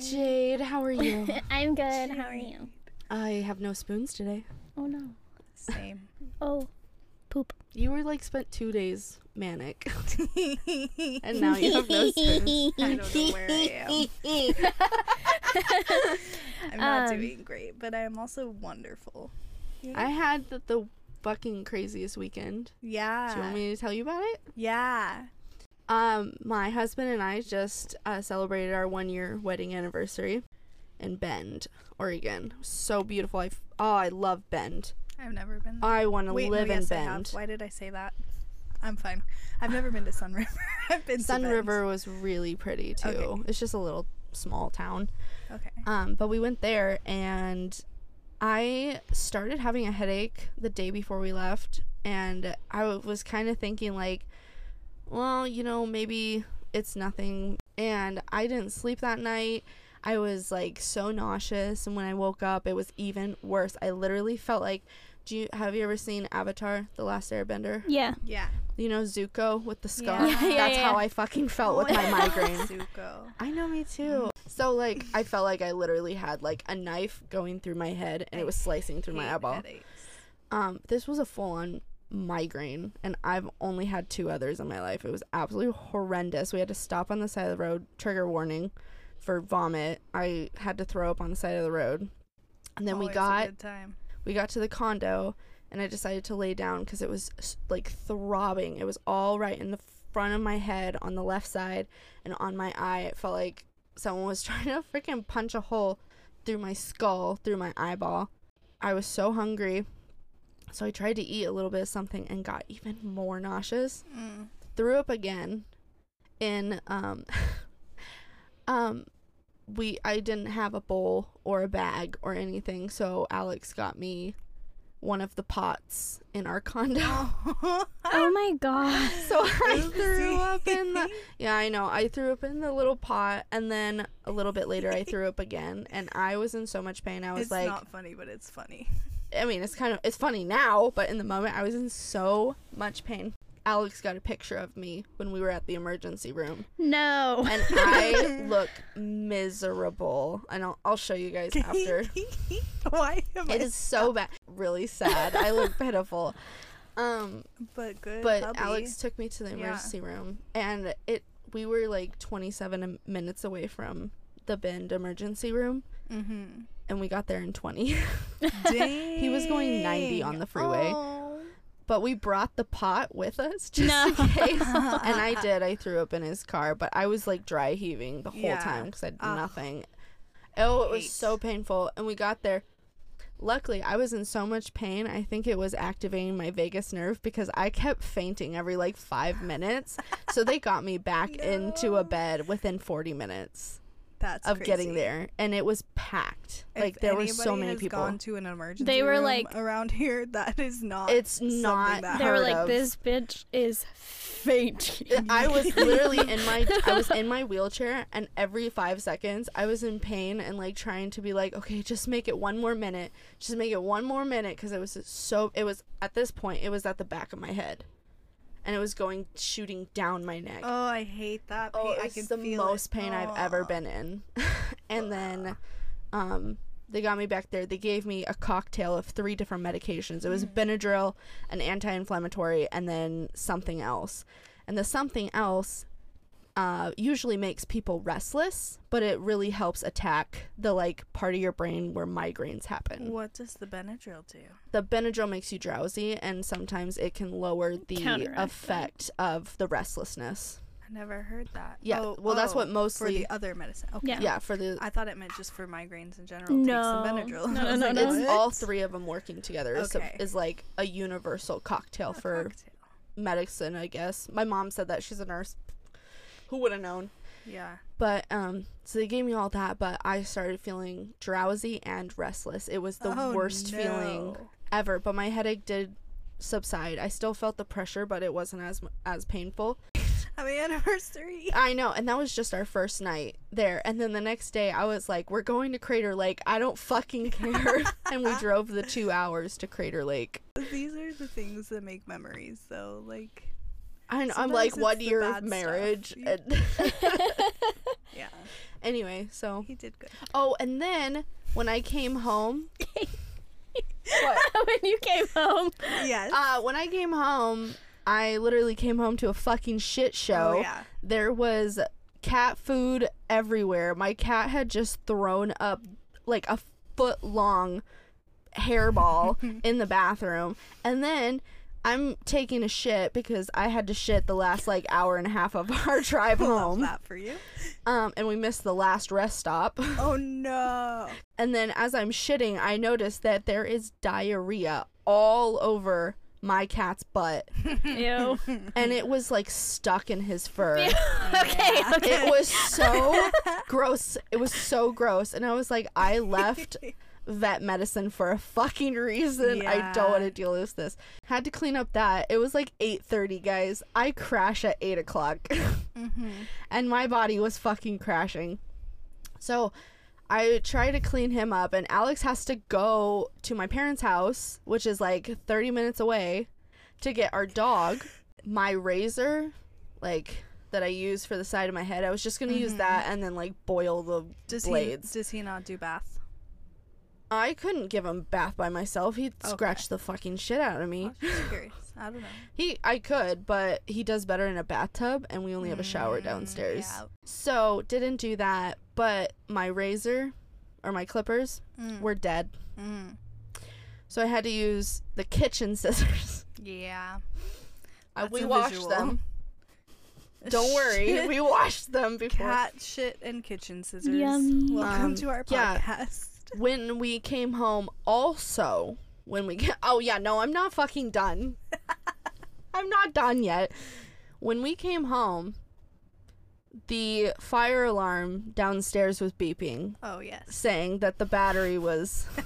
Jade. How are you? I'm good. How are you? I have no spoons today. Oh no. Same. Oh, poop. You were like spent two days manic, and now you have no spoons. I don't know where I am. I'm not Um, doing great, but I am also wonderful. I had the, the fucking craziest weekend. Yeah. Do you want me to tell you about it? Yeah. Um, my husband and I just uh, celebrated our one year wedding anniversary in Bend, Oregon. So beautiful. I f- oh, I love Bend. I've never been. I want to live no, in yes. Bend. Why did I say that? I'm fine. I've never been to Sunriver. I've been Sun. River was really pretty too. Okay. It's just a little small town. Okay. Um, but we went there and I started having a headache the day before we left and I w- was kind of thinking like, well, you know, maybe it's nothing and I didn't sleep that night. I was like so nauseous and when I woke up it was even worse. I literally felt like do you have you ever seen Avatar: The Last Airbender? Yeah. Yeah. You know Zuko with the scar? Yeah. Yeah, That's how. I fucking felt with my migraine. Zuko. I know me too. So like I felt like I literally had like a knife going through my head and it was slicing through my eyeball. Um this was a full on migraine and I've only had two others in my life. It was absolutely horrendous. We had to stop on the side of the road, trigger warning for vomit. I had to throw up on the side of the road. And then we Always a got good time. we got to the condo and I decided to lay down because it was like throbbing. It was all right in the front of my head on the left side and on my eye. It felt like someone was trying to freaking punch a hole through my skull, through my eyeball. I was so hungry. So I tried to eat a little bit of something and got even more nauseous. Mm. Threw up again in um um we I didn't have a bowl or a bag or anything, so Alex got me one of the pots in our condo. Oh my god. so I threw up in the Yeah, I know. I threw up in the little pot and then a little bit later I threw up again and I was in so much pain. I was it's like not funny, but it's funny. I mean, it's kind of it's funny now, but in the moment I was in so much pain. Alex got a picture of me when we were at the emergency room No. and I look miserable. And I'll, I'll show you guys after. Why am It I? is so bad. Really sad. I look pitiful. Um, But good. but hubby. Alex took me to the Yeah. emergency room and it we were like 27 minutes away from the Bend emergency room Mm-hmm. and we got there in 20. He was going 90 on the freeway. Oh. but we brought the pot with us just No. in case. and I did. I threw up in his car, but I was like dry heaving the whole Yeah. time because I did Ugh. nothing. Oh, it was so painful. And we got there. Luckily, I was in so much pain. I think it was activating my vagus nerve because I kept fainting every like five minutes. so they got me back into a bed within 40 minutes That's of getting there. And it was packed. If like there were so many has people. Gone to an emergency They were room like- around here. That is not. It's something not that they were like, of. this bitch is fainting. I was literally in my I was in my wheelchair and every 5 seconds I was in pain and like trying to be like okay just make it one more minute just make it one more minute cuz it was so it was at this point it was at the back of my head and it was going shooting down my neck. Oh, I hate that. Pain. Oh, I it's can the most it. pain I've ever Oh. been in. and then um they got me back there. They gave me a cocktail of three different medications. It was Mm. Benadryl, an anti-inflammatory, and then something else. And the something else uh, usually makes people restless, but it really helps attack the like part of your brain where migraines happen. What does the Benadryl do? The Benadryl makes you drowsy, and sometimes it can lower the Counteract that. effect of the restlessness. I never heard that. Yeah, Oh, well, that's what oh, mostly- for the other medicine. Okay. Yeah. Yeah, for the I thought it meant just for migraines in general. No. Take some Benadryl. No, no, no, no. it's what? all three of them working together is, Okay. is like a universal cocktail A for cocktail. medicine i guess my mom said that she's a nurse who would have known? Yeah. but um so they gave me all that but i started feeling drowsy and restless. It was the Oh, worst feeling ever but my headache did subside. I still felt the pressure but it wasn't as as painful. Happy anniversary. i know and that was just our first night there and then the next day i was like we're going to crater lake. I don't fucking care. And we drove the two hours to crater lake. These are the things that make memories, though. Like, Know, I'm like one year of marriage, Yeah. and, yeah. Anyway, so He did good. oh, and then when I came home, when you came home. Yes. Uh, when I came home, I literally came home to a fucking shit show. Oh yeah. There was cat food everywhere. My cat had just thrown up like a foot long hairball in the bathroom. And then I'm taking a shit because I had to shit the last like hour and a half of our drive Love home. that for you. Um, and we missed the last rest stop. Oh no. And then as I'm shitting, I noticed that there is diarrhea all over my cat's butt. Ew. And it was like stuck in his fur. okay, Yeah. okay. It was so gross. It was so gross. And I was like, I left vet medicine for a fucking reason. I don't want to deal with this. Had to clean up that. It was like 8.30, guys. I crash at 8 o'clock. Mm-hmm. and my body was fucking crashing. So I try to clean him up, and Alex has to go to my parents' house, which is like 30 minutes away, to get our dog. My razor, like that I use for the side of my head, I was just gonna use Mhm. that and then like boil the Does blades. he does he not do bath? I couldn't give him bath by myself. He'd Okay. scratch the fucking shit out of I me. just curious. I don't know. He, I could, but he does better in a bathtub, and we only have a shower Mm, downstairs. yeah. So didn't do that, but my razor or my clippers Mm, were dead. mm. So I had to use the kitchen scissors. Yeah. Uh, That's we washed visual. them. Don't worry, Shit. we washed them before. Cat shit and kitchen scissors. Yummy. Welcome Um, to our yeah. Podcast. When we came home, also when we get oh yeah no I'm not fucking done. I'm not done yet. When we came home, the fire alarm downstairs was beeping, Oh yes. saying that the battery was you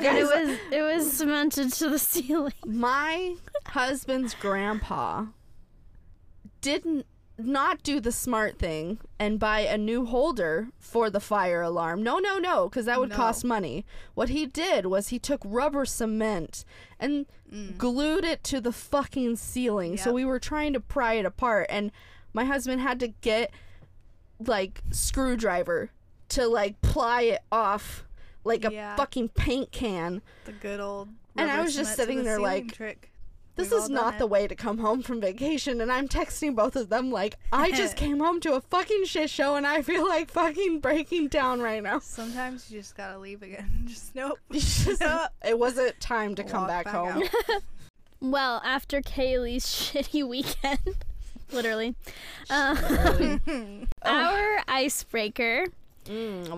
guys- it was it was cemented to the ceiling. my husband's grandpa didn't not do the smart thing and buy a new holder for the fire alarm. No, no, no, because that would No. cost money. What he did was he took rubber cement and Mm. glued it to the fucking ceiling. So we were trying to pry it apart, and my husband had to get like screwdriver to like ply it off like a Yeah. fucking paint can. The good old. And I was just sitting the there like, trick. This We've is all done not the way to come home from vacation, and I'm texting both of them like, I just came home to a fucking shit show, and I feel like fucking breaking down right now. Sometimes you just gotta leave again. Just nope. Just- Nope. it wasn't time to come Walk back, home. Well, after Kaylee's shitty weekend, literally, uh, Really. our icebreaker Mm, is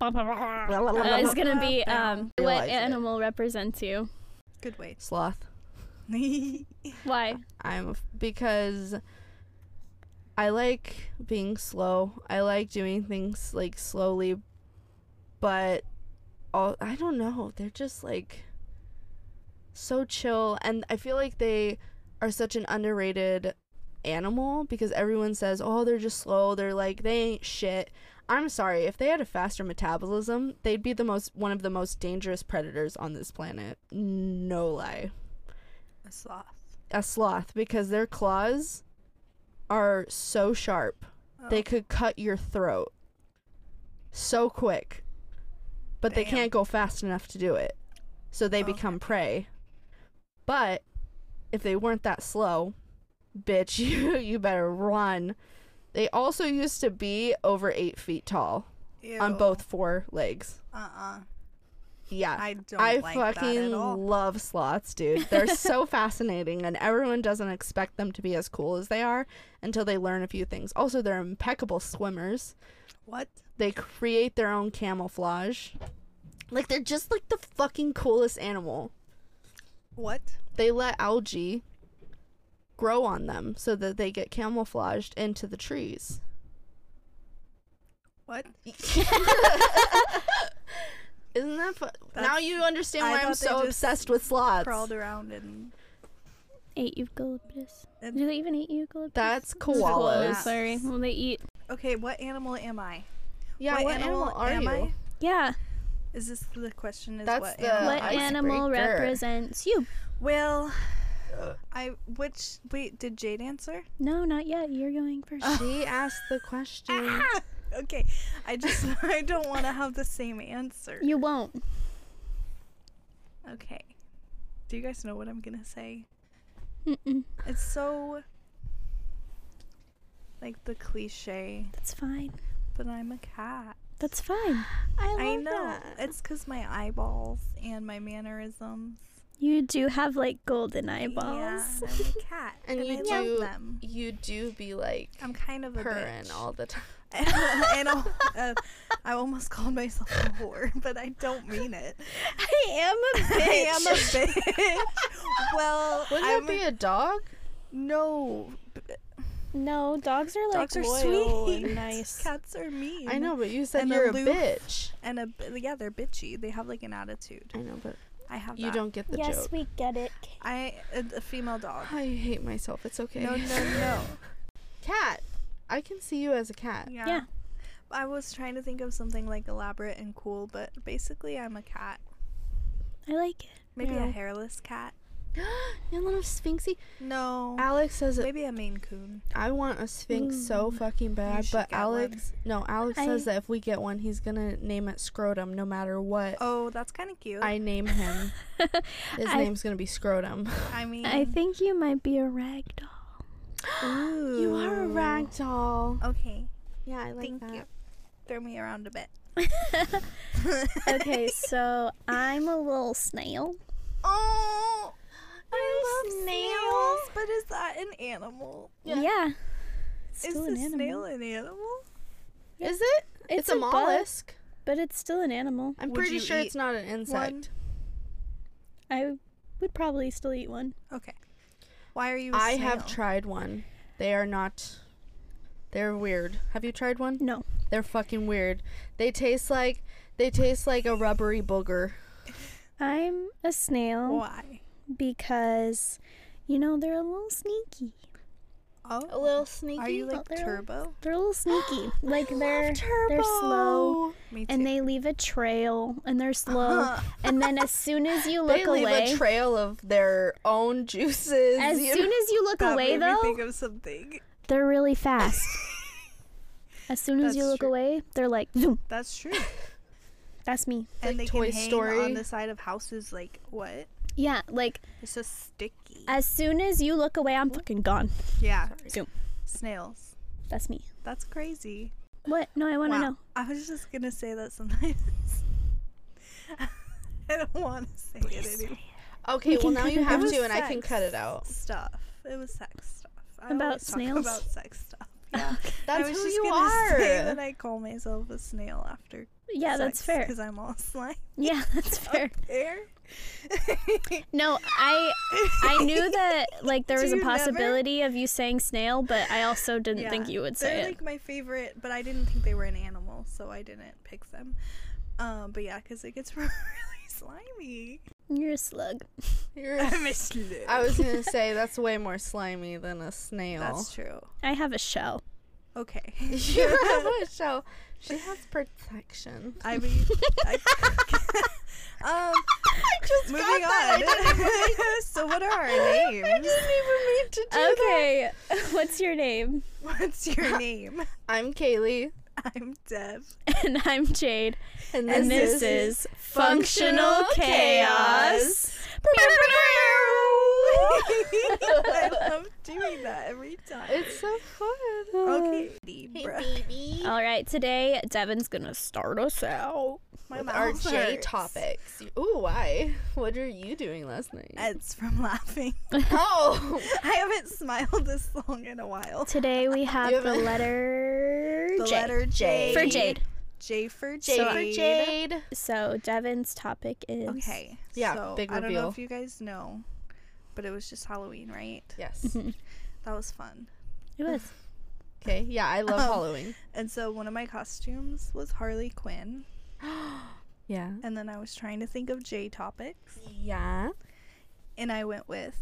uh, is gonna be um, what Realize it. animal represents you? Good way. Sloth. Why? I'm because I like being slow. I like doing things like slowly, but all I don't know. They're just like so chill, and I feel like they are such an underrated animal because everyone says, "Oh, they're just slow. They're like they ain't shit." I'm sorry. If they had a faster metabolism, they'd be the most one of the most dangerous predators on this planet. No lie A sloth. a sloth because their claws are so sharp. They Oh. could cut your throat so quick. But they can't go fast enough to do it. So they become prey. But if they weren't that slow, bitch, you you better run. They also used to be over eight feet tall on both four legs. Uh-uh. Yeah. I don't I like that fucking love sloths, dude. They're so fascinating, and everyone doesn't expect them to be as cool as they are until they learn a few things. Also, they're impeccable swimmers. What? They create their own camouflage. Like, they're just like the fucking coolest animal. What? They let algae grow on them so that they get camouflaged into the trees. What? Isn't that fun? Now you understand why I'm so obsessed with sloths. Crawled around and ate eucalyptus. And- Do they even eat eucalyptus? That's Koalas. koalas. Sorry. Well, they eat. okay. What animal am I? Yeah, what, animal, are am you? I? Yeah. Is this the question? Is That's what the- animal? what animal represents you? Well, I which wait did Jade answer? No, not yet. You're going first. She asked the question. Okay, I just I don't want to have the same answer. You won't. Okay, do you guys know what I'm gonna say? Mm-mm. It's so like the cliche, That's fine. but I'm a cat. That's fine. I I know it's because my eyeballs and my mannerisms. You do have like golden eyeballs. and I'm a cat, And you I do- love them. You do be like I'm kind of a purring bitch. all the time. and, and uh, I almost called myself a whore, but I don't mean it. I am a bitch. I am a bitch. well, Wouldn't I'm that be a dog? no. No, dogs are like Dogs are loyal sweet. and nice. Cats are mean. I know, but you said And you're a aloof. bitch. And a b- yeah, they're bitchy. They have like an attitude. I know, but I have. you that. don't get the yes, joke. we get it. I uh, a, a female dog. I hate myself. It's okay. No, no, no. Cat. I can see you as a cat. Yeah. Yeah. I was trying to think of something like elaborate and cool, but basically I'm a cat. I like it. Maybe Yeah. a hairless cat. you little sphinxy. No. Alex says. Maybe a Maine Coon. I want a Sphynx so mm. fucking bad, but get Alex, no, Alex I- says that if we get one, he's gonna name it Scrotum, no matter what. Oh, that's kind of cute. I name him. His I- name's gonna be Scrotum. I mean, I think you might be a rag doll. You are a Ooh. rag doll. Okay, Yeah, I like thank that. you. Throw me around a bit. okay, so I'm a little snail. Oh, I You're love snails. snails. But is that an animal? Yeah. Yeah. Is Still the an animal. snail an animal? Is it? It's, a, bug, mollusk. but it's still an animal. I'm Would pretty sure it's not an insect. I would probably still eat one. Okay. Why are you? a I have tried one. They are not. They're weird. Have you tried one? No. They're fucking weird. They taste like they taste like a rubbery booger. I'm a snail Why? Because, you know, they're a little sneaky. Oh, A little sneaky. Are you like they're- turbo? They're a little sneaky. like I they're love turbo. they're slow Me too. and they leave a trail and they're uh-huh. slow. and then as soon as you look away. They leave away, a trail of their own juices. as you soon know? as you look that away made me though, think of something. they're really fast. as soon as you look true. away, they're like zoom. That's true. That's me. and like they Toy can hang Story. on the side of houses. Like what? Yeah, like It's just sticky. as soon as you look away, I'm fucking gone. yeah. Zoom. Snails. That's me. That's crazy. What? No, I want to Wow. know. I was just gonna say that sometimes. I don't want to say Please it say anymore. Okay, We well now you have to, and I can cut it out. Stuff. It was sex stuff. I About always talk snails? About sex stuff. Yeah. That's I was who just you gonna are. Say that I call myself a snail after. Yeah, that's fair. Because I'm all slime. Yeah, that's fair. There. No, I I knew that like there was a you never? possibility of you saying snail, but I also didn't think you would say They're it. like my favorite, but I didn't think they were an animal, so I didn't pick them. Um, but yeah, because it gets really slimy. You're a slug. You're I'm a slug. I was gonna say that's way more slimy than a snail. That's true. I have a shell. Okay. you have a show. She has protection. I mean, I, um, just moving got that. I didn't on. so, what are our names? I didn't even mean to do that. Okay, what's your name? What's your name? I'm Kaylee, I'm Dev. And I'm Jade. and this, And this is, is Functional Chaos. I love doing that every time. It's so fun. okay. Hey, bruh. baby. All right, today Devin's gonna start us out. My With mouth our J hurts. topics. Ooh, why? What are you doing last night? It's from laughing. oh, I haven't smiled this long in a while. Today we have You the haven't- letter The J. letter J. for Jade. J for J Jade. for Jade. So Devin's topic is Okay. Yeah, so big reveal. I don't know if you guys know, but it was just Halloween, right? Yes. That was fun. It was. Okay. Yeah, I love Um, Halloween. And so one of my costumes was Harley Quinn, Yeah. and then I was trying to think of J topics, Yeah. and I went with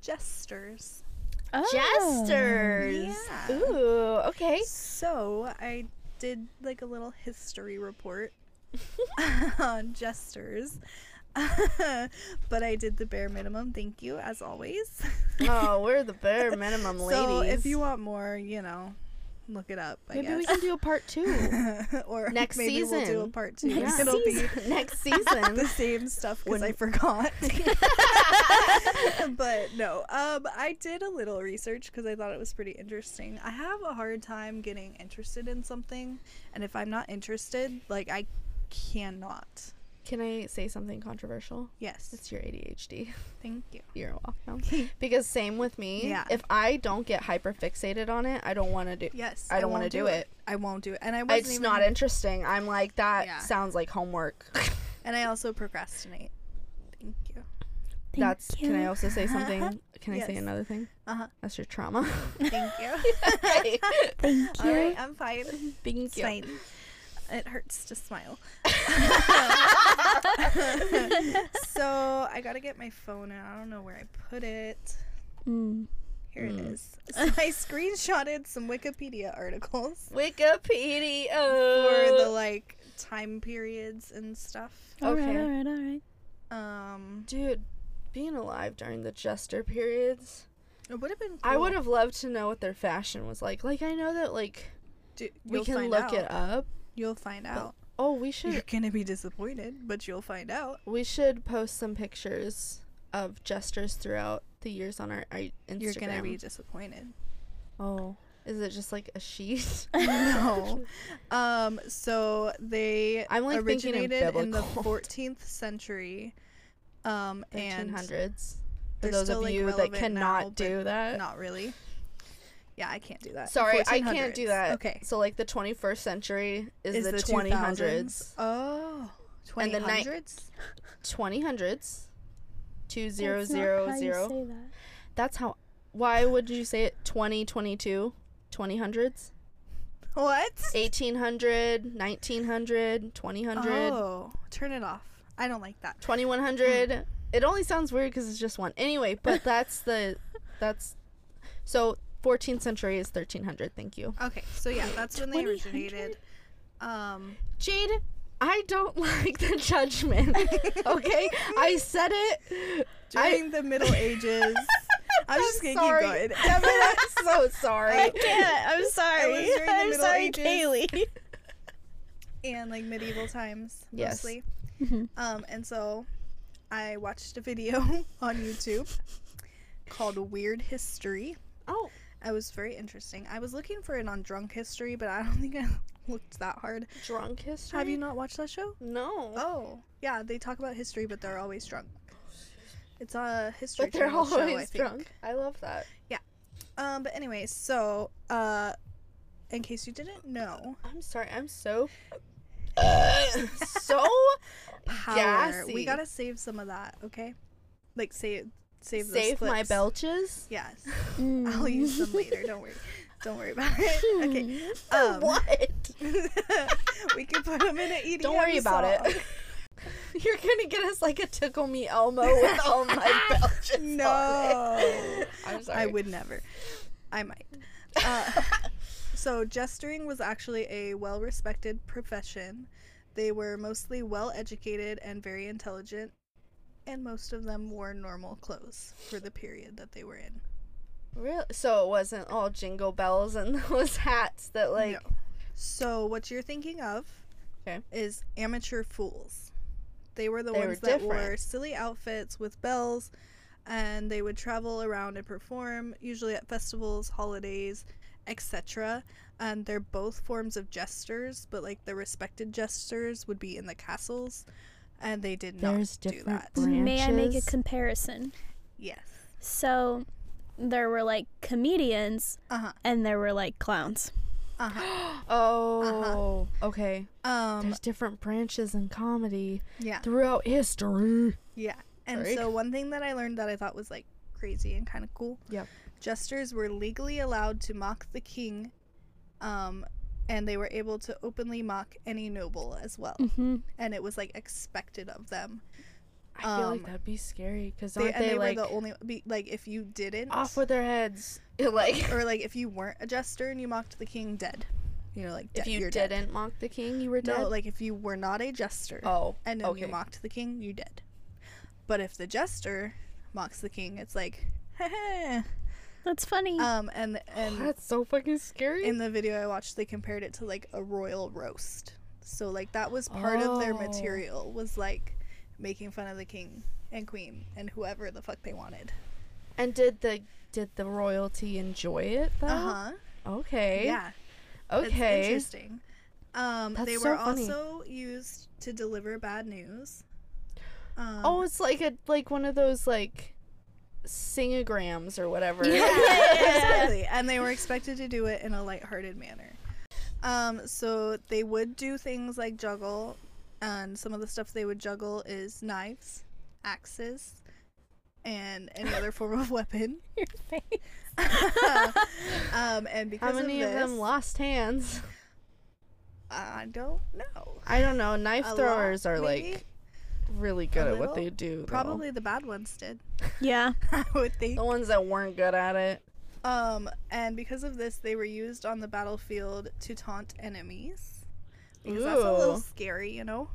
jesters. Oh. Jesters. Yeah. Ooh. Okay. So I did like a little history report on jesters. but I did the bare minimum. Thank you, as always. oh, we're the bare minimum ladies. so if you want more, you know, look it up. I maybe guess. we can do a part two or Next maybe we'll do a season. part two. Next It'll season. next season. the same stuff because I forgot. but no, um, I did a little research because I thought it was pretty interesting. I have a hard time getting interested in something, and if I'm not interested, like I cannot. Can I say something controversial? Yes, It's your ADHD. thank you. You're welcome. because same with me. Yeah. If I don't get hyper fixated on it, I don't want to do. Yes, I don't want to won't do it. I won't do it, and I wasn't It's even, not interesting. I'm like that Yeah. sounds like homework. and I also procrastinate. Thank you. Thank That's. Can I also say something? Can I say another thing? Uh huh. That's your trauma. Thank you. right. Thank you. All right, I'm fine. Thank you. fine. It hurts to smile. so I gotta get my phone and I don't know where I put it. Mm. Here it Mm. is. So I screenshotted some Wikipedia articles Wikipedia. for the like time periods and stuff. All right, Okay. all right, all right. Um, Dude, being alive during the Jester periods, it would have been. Cool. I would have loved to know what their fashion was like. Like I know that like Du- we can look out. it up. You'll find out. Oh, we should. You're gonna be disappointed, but you'll find out. we should post some pictures of jesters throughout the years on our, our Instagram. You're gonna be disappointed. Oh, is it just like a sheet? no. Um, so they I'm, like, originated in the 14th century. Um, and 1300s. For those of like, you that cannot now, do that. not really. Yeah, I can't do that. Sorry, I can't do that. Okay. So like the 21st century is, Is the, the 2000s. Oh, And the ni- 2000s? 2000s. Two zero That's how you zero. say that. That's how. Why would you say it? 2022, 2000s, What? 1800, 1900, 2000, Oh, turn it off. I don't like that. 2100. Hmm. It only sounds weird because it's just one. Anyway, but that's the. That's. So 14th century is 1300. Thank you. Okay, so yeah, that's when they originated. Um, Jade, I don't like the judgment. Okay? I said it. I- during the Middle Ages. I'm just gonna sorry. keep going. Devin, I'm so sorry. I can't. I'm sorry. was during I'm sorry, Ages. Kaylee. and like medieval times Yes. mostly. Mhm. Um, and so I watched a video on YouTube called Weird History. Oh, It was very interesting. I was looking for it on Drunk History, but I don't think I looked that hard. drunk history? Have you not watched that show? No. Oh, yeah, they talk about history, but they're always drunk. It's a history but they're channel show, I always drunk. I love that. Yeah. Um, but anyways, so uh, in case you didn't know, I'm sorry. I'm so. so power. We gotta save some of that, okay? Like save save those save my belches. Yes, Mm. I'll use them later. Don't worry. Don't worry about it. Okay. Um, what? we can put them in an EDM Don't worry about song. it. You're gonna get us like a tickle me Elmo with all my belches. No. I'm sorry. I would never. I might. Uh, so jestering was actually a well-respected profession. They were mostly well-educated and very intelligent, and most of them wore normal clothes for the period that they were in. Really? So it wasn't all jingle bells and those hats that like. No. So what you're thinking of 'Kay. is amateur fools. They were the They were ones that wore silly outfits with bells and they would travel around and perform usually at festivals, holidays, etc. And they're both forms of jesters, but like the respected jesters would be in the castles and they did There's not do that. branches. May I make a comparison? Yes. So there were like comedians Uh-huh. and there were like clowns. Uh-huh. oh, uh-huh. okay. Um There's different branches in comedy yeah. throughout history. Yeah. And Sorry. so one thing that I learned that I thought was like crazy and kind of cool. Yep. Jesters were legally allowed to mock the king um and they were able to openly mock any noble as well. Mm-hmm. And it was like expected of them. I feel Um, like that'd be scary because They, they, they, like were the only be, like if you didn't off with their heads? like or like if you weren't a jester and you mocked the king dead. You know like if you you're dead. didn't mock the king, you were dead. No, like if you were not a jester oh, and then okay. you mocked the king, you dead. But if the jester mocks the king, it's like, "Heh That's funny. um, and and That's so fucking scary. in the video I watched, they compared it to like a royal roast. So like that was part of their Oh. material was like making fun of the king and queen and whoever the fuck they wanted. and did the did the royalty enjoy it though? Uh huh. Okay. Yeah. It's Okay. interesting. Um, That's they so were funny. also used to deliver bad news. Um, Oh, it's like a like one of those like singograms or whatever. Yeah. exactly. And they were expected to do it in a lighthearted manner. Um, so they would do things like juggle, and some of the stuff they would juggle is knives, axes, and any other form of weapon. Your face. um, and How because many of, of, them lost hands? I don't know. I don't know. Knife A lot, throwers are maybe? like really good A at what they do. though. Probably the bad ones did. Yeah. I would think. the ones that weren't good at it. Um, and because of this, they were used on the battlefield to taunt enemies. Because that's a little Ooh. scary, you know.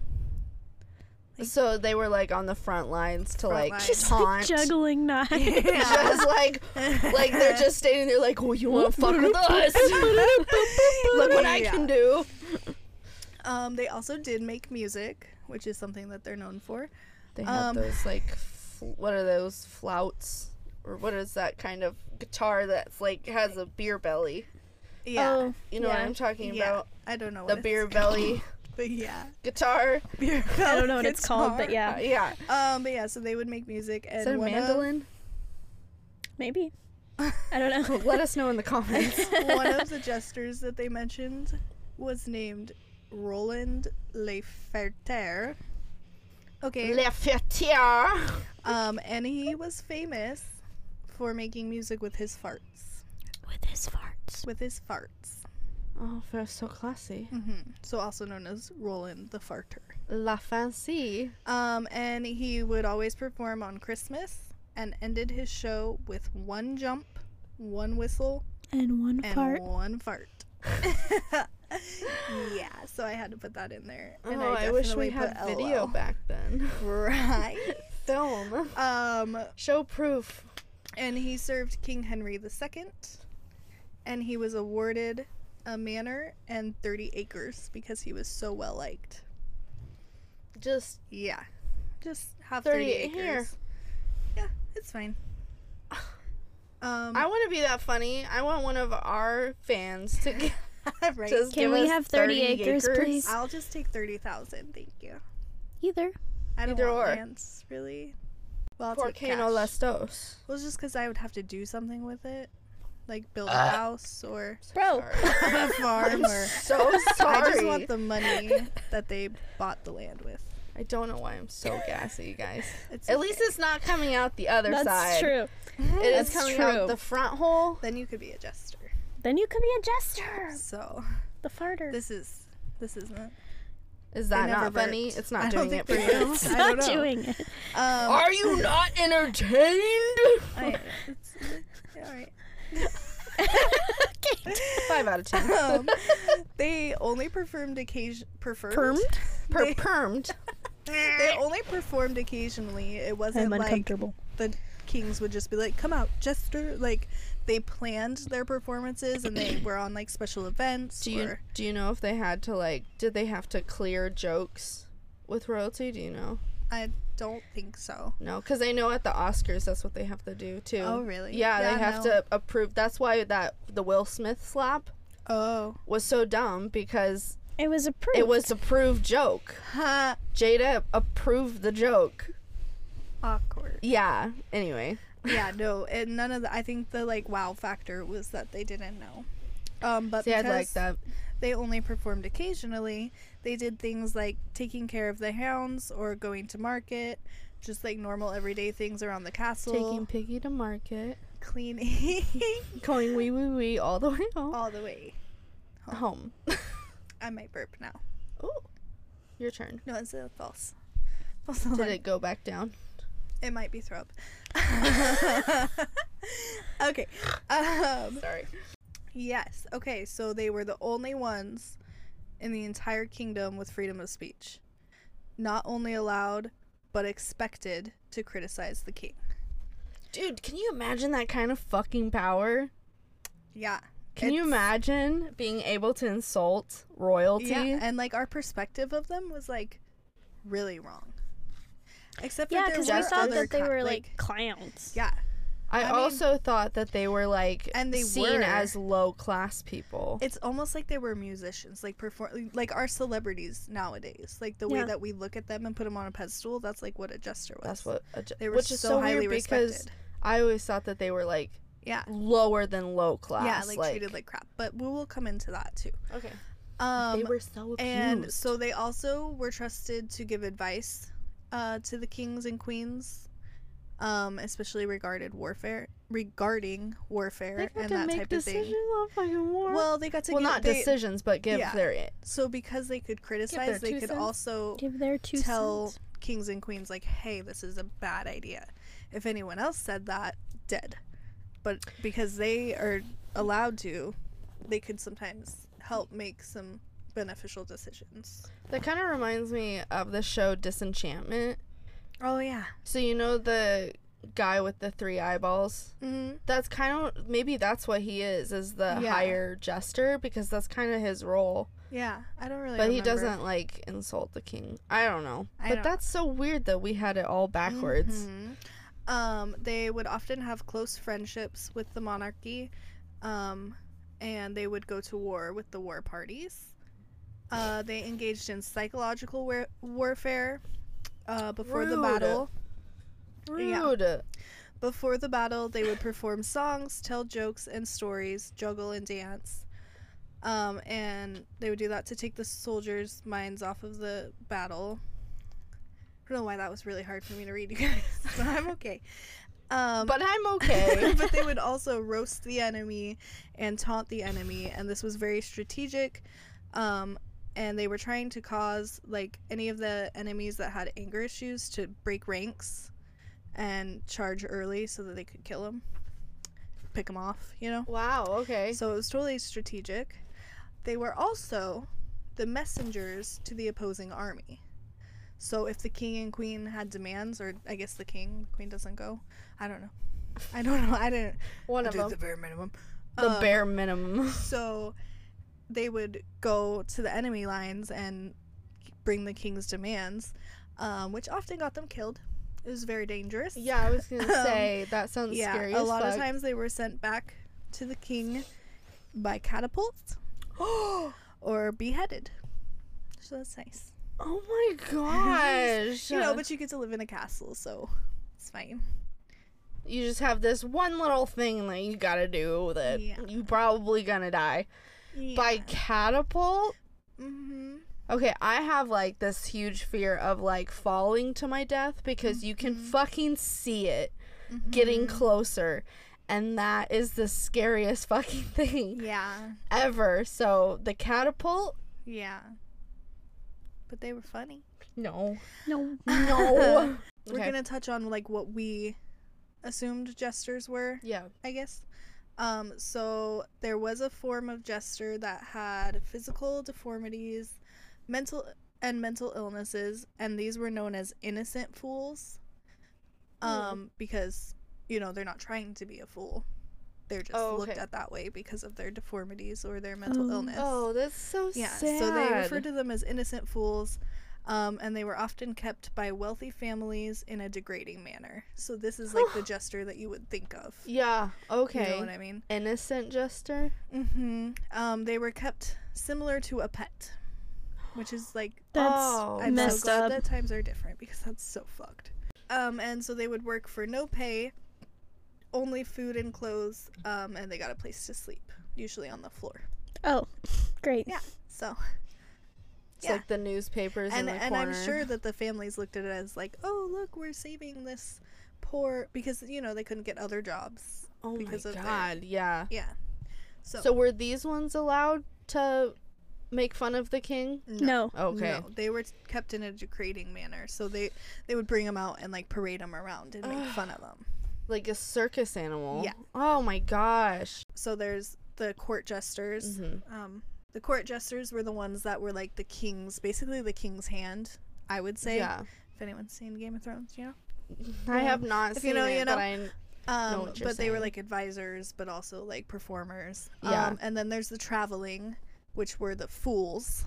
Like- So they were like on the front lines to Front like lines. Just taunt. like juggling knives. just like like they're just standing there like, oh, you want to fuck with us? Look what I Yeah. can do. Um, they also did make music, which is something that they're known for. They have Um, those like, fl- what are those flouts? Or what is that kind of guitar that's like has a beer belly? Yeah, Oh, You know what. I'm talking Yeah. about? I don't know The what beer it's belly but yeah, guitar. beer I don't know what it's called, but yeah, Uh, yeah. Um, but yeah, so they would make music and Is that a one of- mandolin? maybe. I don't know. Let us know in the comments. one of the jesters that they mentioned was named Roland Leferter. Okay. Le Fetier. Um, and he was famous for making music with his farts. With his farts. With his farts. Oh, they're so classy. hmm So also known as Roland the Farter. La Fancy. Um, and he would always perform on Christmas and ended his show with one jump, one whistle, And one and fart. one fart. so I had to put that in there. And oh, I, wish we had video back then. Right. Film. Um, Show proof. and he served King Henry II, and he was awarded a manor and 30 acres because he was so well liked. Just Yeah, just have 30 30, acres. here. Yeah, it's fine. Um, I want to be that funny. I want one of our fans to get, right. just Can we have 30 acres, please? I'll just take 30,000. Thank you. Either. I don't Either want or. lands, really. Well, I'll Por take que no cash. las dos? Well, it's just because I would have to do something with it. Like build a Uh. house or Bro. A farm or. so sorry. I just want the money that they bought the land with. I don't know why I'm so gassy, you guys. It's At okay. least it's not coming out the other That's side. That's true. It is That's coming true. out the front hole. Then you could be a jester. Then you could be a jester. So The farter. this is this isn't. Is that never not funny? It's not I doing it for you. do. it's I not don't know. doing it. Um, Are you not entertained? I, it's, yeah, all right. Five out of ten. Um, they only performed occasion performed. Permed? Per They, permed. they only performed occasionally. It wasn't I'm like the kings would just be like, "Come out, Jester!" Like they planned their performances and they were on like special events. Do you or, do you know if they had to like did they have to clear jokes with royalty? Do you know? I don't think so. No, because I know at the Oscars that's what they have to do too. Oh, really? Yeah, Yeah, they have no. to approve. That's why that the Will Smith slap Oh, was so dumb because It was approved. it was approved joke. Huh. Jada approved the joke. Awkward. Yeah. Anyway, yeah, no, and none of the. I think the like wow factor was that they didn't know. Um, but see, because like that. they only performed occasionally, they did things like taking care of the hounds or going to market, just like normal everyday things around the castle, Taking Piggy to market, cleaning, going wee wee wee all the way home. all the way. home. I might burp now. Oh, your turn. No, it's uh, false. False Did alarm. it go back down? It might be throw up. okay. Um, Sorry. yes. Okay. So they were the only ones in the entire kingdom with freedom of speech. Not only allowed but expected to criticize the king. Dude, can you imagine that kind of fucking power? Yeah. Can you imagine being able to insult royalty? Yeah, and like our perspective of them was like really wrong. Except Yeah, that because were we thought that they ki- were like, clowns. yeah, I, I mean- also thought that they were like And they seen were. as low class people. it's almost like they were musicians, like perform like our celebrities nowadays. Like the way that we look at them and put them on a pedestal, that's like what a jester was. That's what a, ju- they were which so, is so highly weird because respected. I always thought that they were like Yeah. lower than low class. Yeah, like, treated like crap. But we will come into that too. okay. Um they were so abused. and so they also were trusted to give advice uh, to the kings and queens, um, especially regarded warfare, regarding warfare they and fucking that make type of thing. on war. Well, they got to well, give, not they, decisions, but give yeah. their So because they could criticize, they could cents. also Give their two tell cents. kings and queens like, "Hey, this is a bad idea." If anyone else said that, dead. But because they are allowed to, they could sometimes help make some beneficial decisions. That kind of reminds me of the show Disenchantment. Oh yeah. So you know the guy with the three eyeballs. Mm-hmm. That's kind of maybe that's what he is, is the Yeah. higher jester because that's kind of his role. Yeah, I don't really. but he doesn't like insult the king. I don't know. I but don't that's so weird that we had it all backwards. Mhm. Um, they would often have close friendships with the monarchy, um, and they would go to war with the war parties. Uh, they engaged in psychological war- warfare uh, before the Rude. battle. Yeah. Rude. Before the battle, they would perform songs, tell jokes and stories, juggle and dance. Um, and they would do that to take the soldiers' minds off of the battle. I don't know why that was really hard for me to read, you guys, but I'm okay. Um, But I'm okay. but they would also roast the enemy and taunt the enemy, and this was very strategic. Um, and they were trying to cause like any of the enemies that had anger issues to break ranks and charge early so that they could kill them, pick them off, you know. wow, okay. So it was totally strategic. They were also the messengers to the opposing army. So if the king and queen had demands, or I guess the king, queen doesn't go. I don't know. I don't know. I didn't. One I of them. the bare minimum. The Um, bare minimum. So they would go to the enemy lines and bring the king's demands, um, which often got them killed. It was very dangerous. Yeah, I was gonna Um, say that sounds yeah. scary. a lot of times they were sent back to the king by catapults or beheaded. So that's nice. oh my gosh! You know, but you get to live in a castle, so it's fine. you just have this one little thing that you gotta do that Yeah. you probably gonna die by catapult. Mm-hmm. Okay, I have like this huge fear of like falling to my death because you can Mhm. fucking see it Mm-hmm. getting closer. And that is the scariest fucking thing Yeah. ever. So the catapult? Yeah. But they were funny. No. No. No. We're Okay. gonna touch on like what we assumed jesters were, Yeah. I guess. Um, so there was a form of jester that had physical deformities, mental and mental illnesses, and these were known as innocent fools. Um, because you know they're not trying to be a fool; they're just Oh, looked at that way because of their deformities or their mental Oh. illness. Oh, that's so Yeah, sad. so they referred to them as innocent fools, um, and they were often kept by wealthy families in a degrading manner. So this is like the jester that you would think of. Yeah. Okay. You know what I mean? Innocent jester. Mm-hmm. Um, they were kept similar to a pet, which is like That's Oh, I'm messed so glad up. that times are different because that's so fucked. Um, and so they would work for no pay, only food and clothes, um, and they got a place to sleep, usually on the floor. Oh, great. Yeah. So It's Yeah. like the newspapers and in the and corner. I'm sure that the families looked at it as like, oh look, we're saving this poor because you know they couldn't get other jobs. Oh my because of their- god. Yeah. Yeah. So, So were these ones allowed to make fun of the king? No. Okay. No, they were kept in a degrading manner. So they they would bring them out and like parade them around and make fun of them. Like a circus animal. Yeah. Oh my gosh. So there's the court jesters. Mhm. Um, the court jesters were the ones that were like the king's, basically the king's hand. I would say, Yeah. if anyone's seen Game of Thrones, you know. I have not If seen you know, it, you know. but I Um, but they were like advisors, but also like performers. Yeah. Um, and then there's the traveling, which were the fools,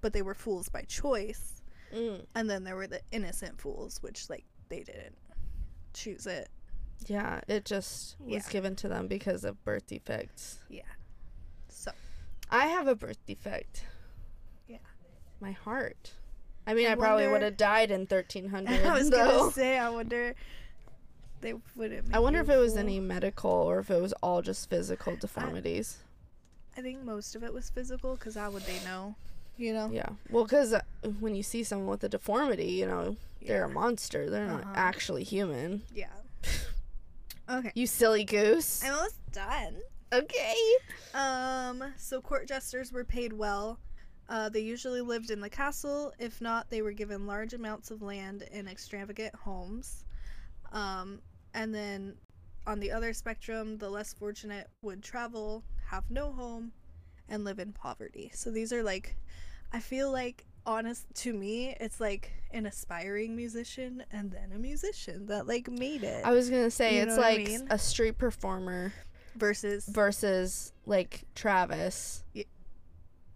but they were fools by choice. mm, And then there were the innocent fools, which like they didn't choose it. yeah, it just was Yeah. given to them because of birth defects. Yeah. So I have a birth defect. Yeah. My heart. I mean, I, I probably would have died in 1300. I was though. gonna say, I wonder they wouldn't. I wonder if it was any medical or if it was all just physical deformities. I think most of it was physical, because how would they know? You know. yeah. Well, because uh, when you see someone with a deformity, you know, they're a monster. They're not Uh-huh. actually human. Yeah. okay. You silly goose. I'm almost done. Okay. Um, so court jesters were paid well. Uh, they usually lived in the castle. If not, they were given large amounts of land and extravagant homes. Um, and then on the other spectrum, the less fortunate would travel, have no home, and live in poverty. So these are like, I feel like, honest to me, it's like an aspiring musician and then a musician that like made it I was gonna say You it's I like mean? a street performer versus versus like Travis Ye-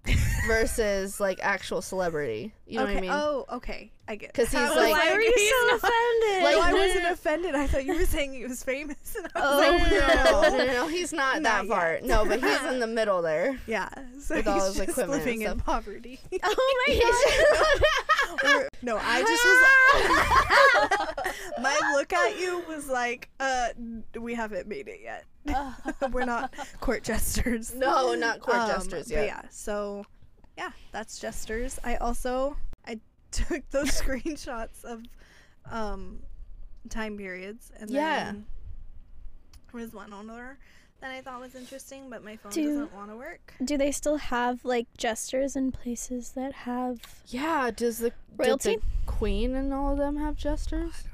versus like actual celebrity. You know okay. what I mean? Oh, okay. I get. 'Cause he's I was like- Why were you so not- offended? Like, no, I no, no, wasn't offended. I thought you were saying he was famous. And I was Oh, like, no, no, no, no, no, he's not, Not that far. No, but he's in the middle there. Yeah, so With all his just equipment and living in poverty. oh my Or- no, I just was. my look at you was like, uh, we haven't made it yet. we're not court jesters. no, not court Um, jesters yet. yeah, so yeah, that's jesters. I also I took those screenshots of um time periods and Yeah. then was one on there that I thought was interesting, but my phone Do- doesn't want to work. Do they still have like jesters in places that have Yeah, does the, did royalty? the queen and all of them have jesters?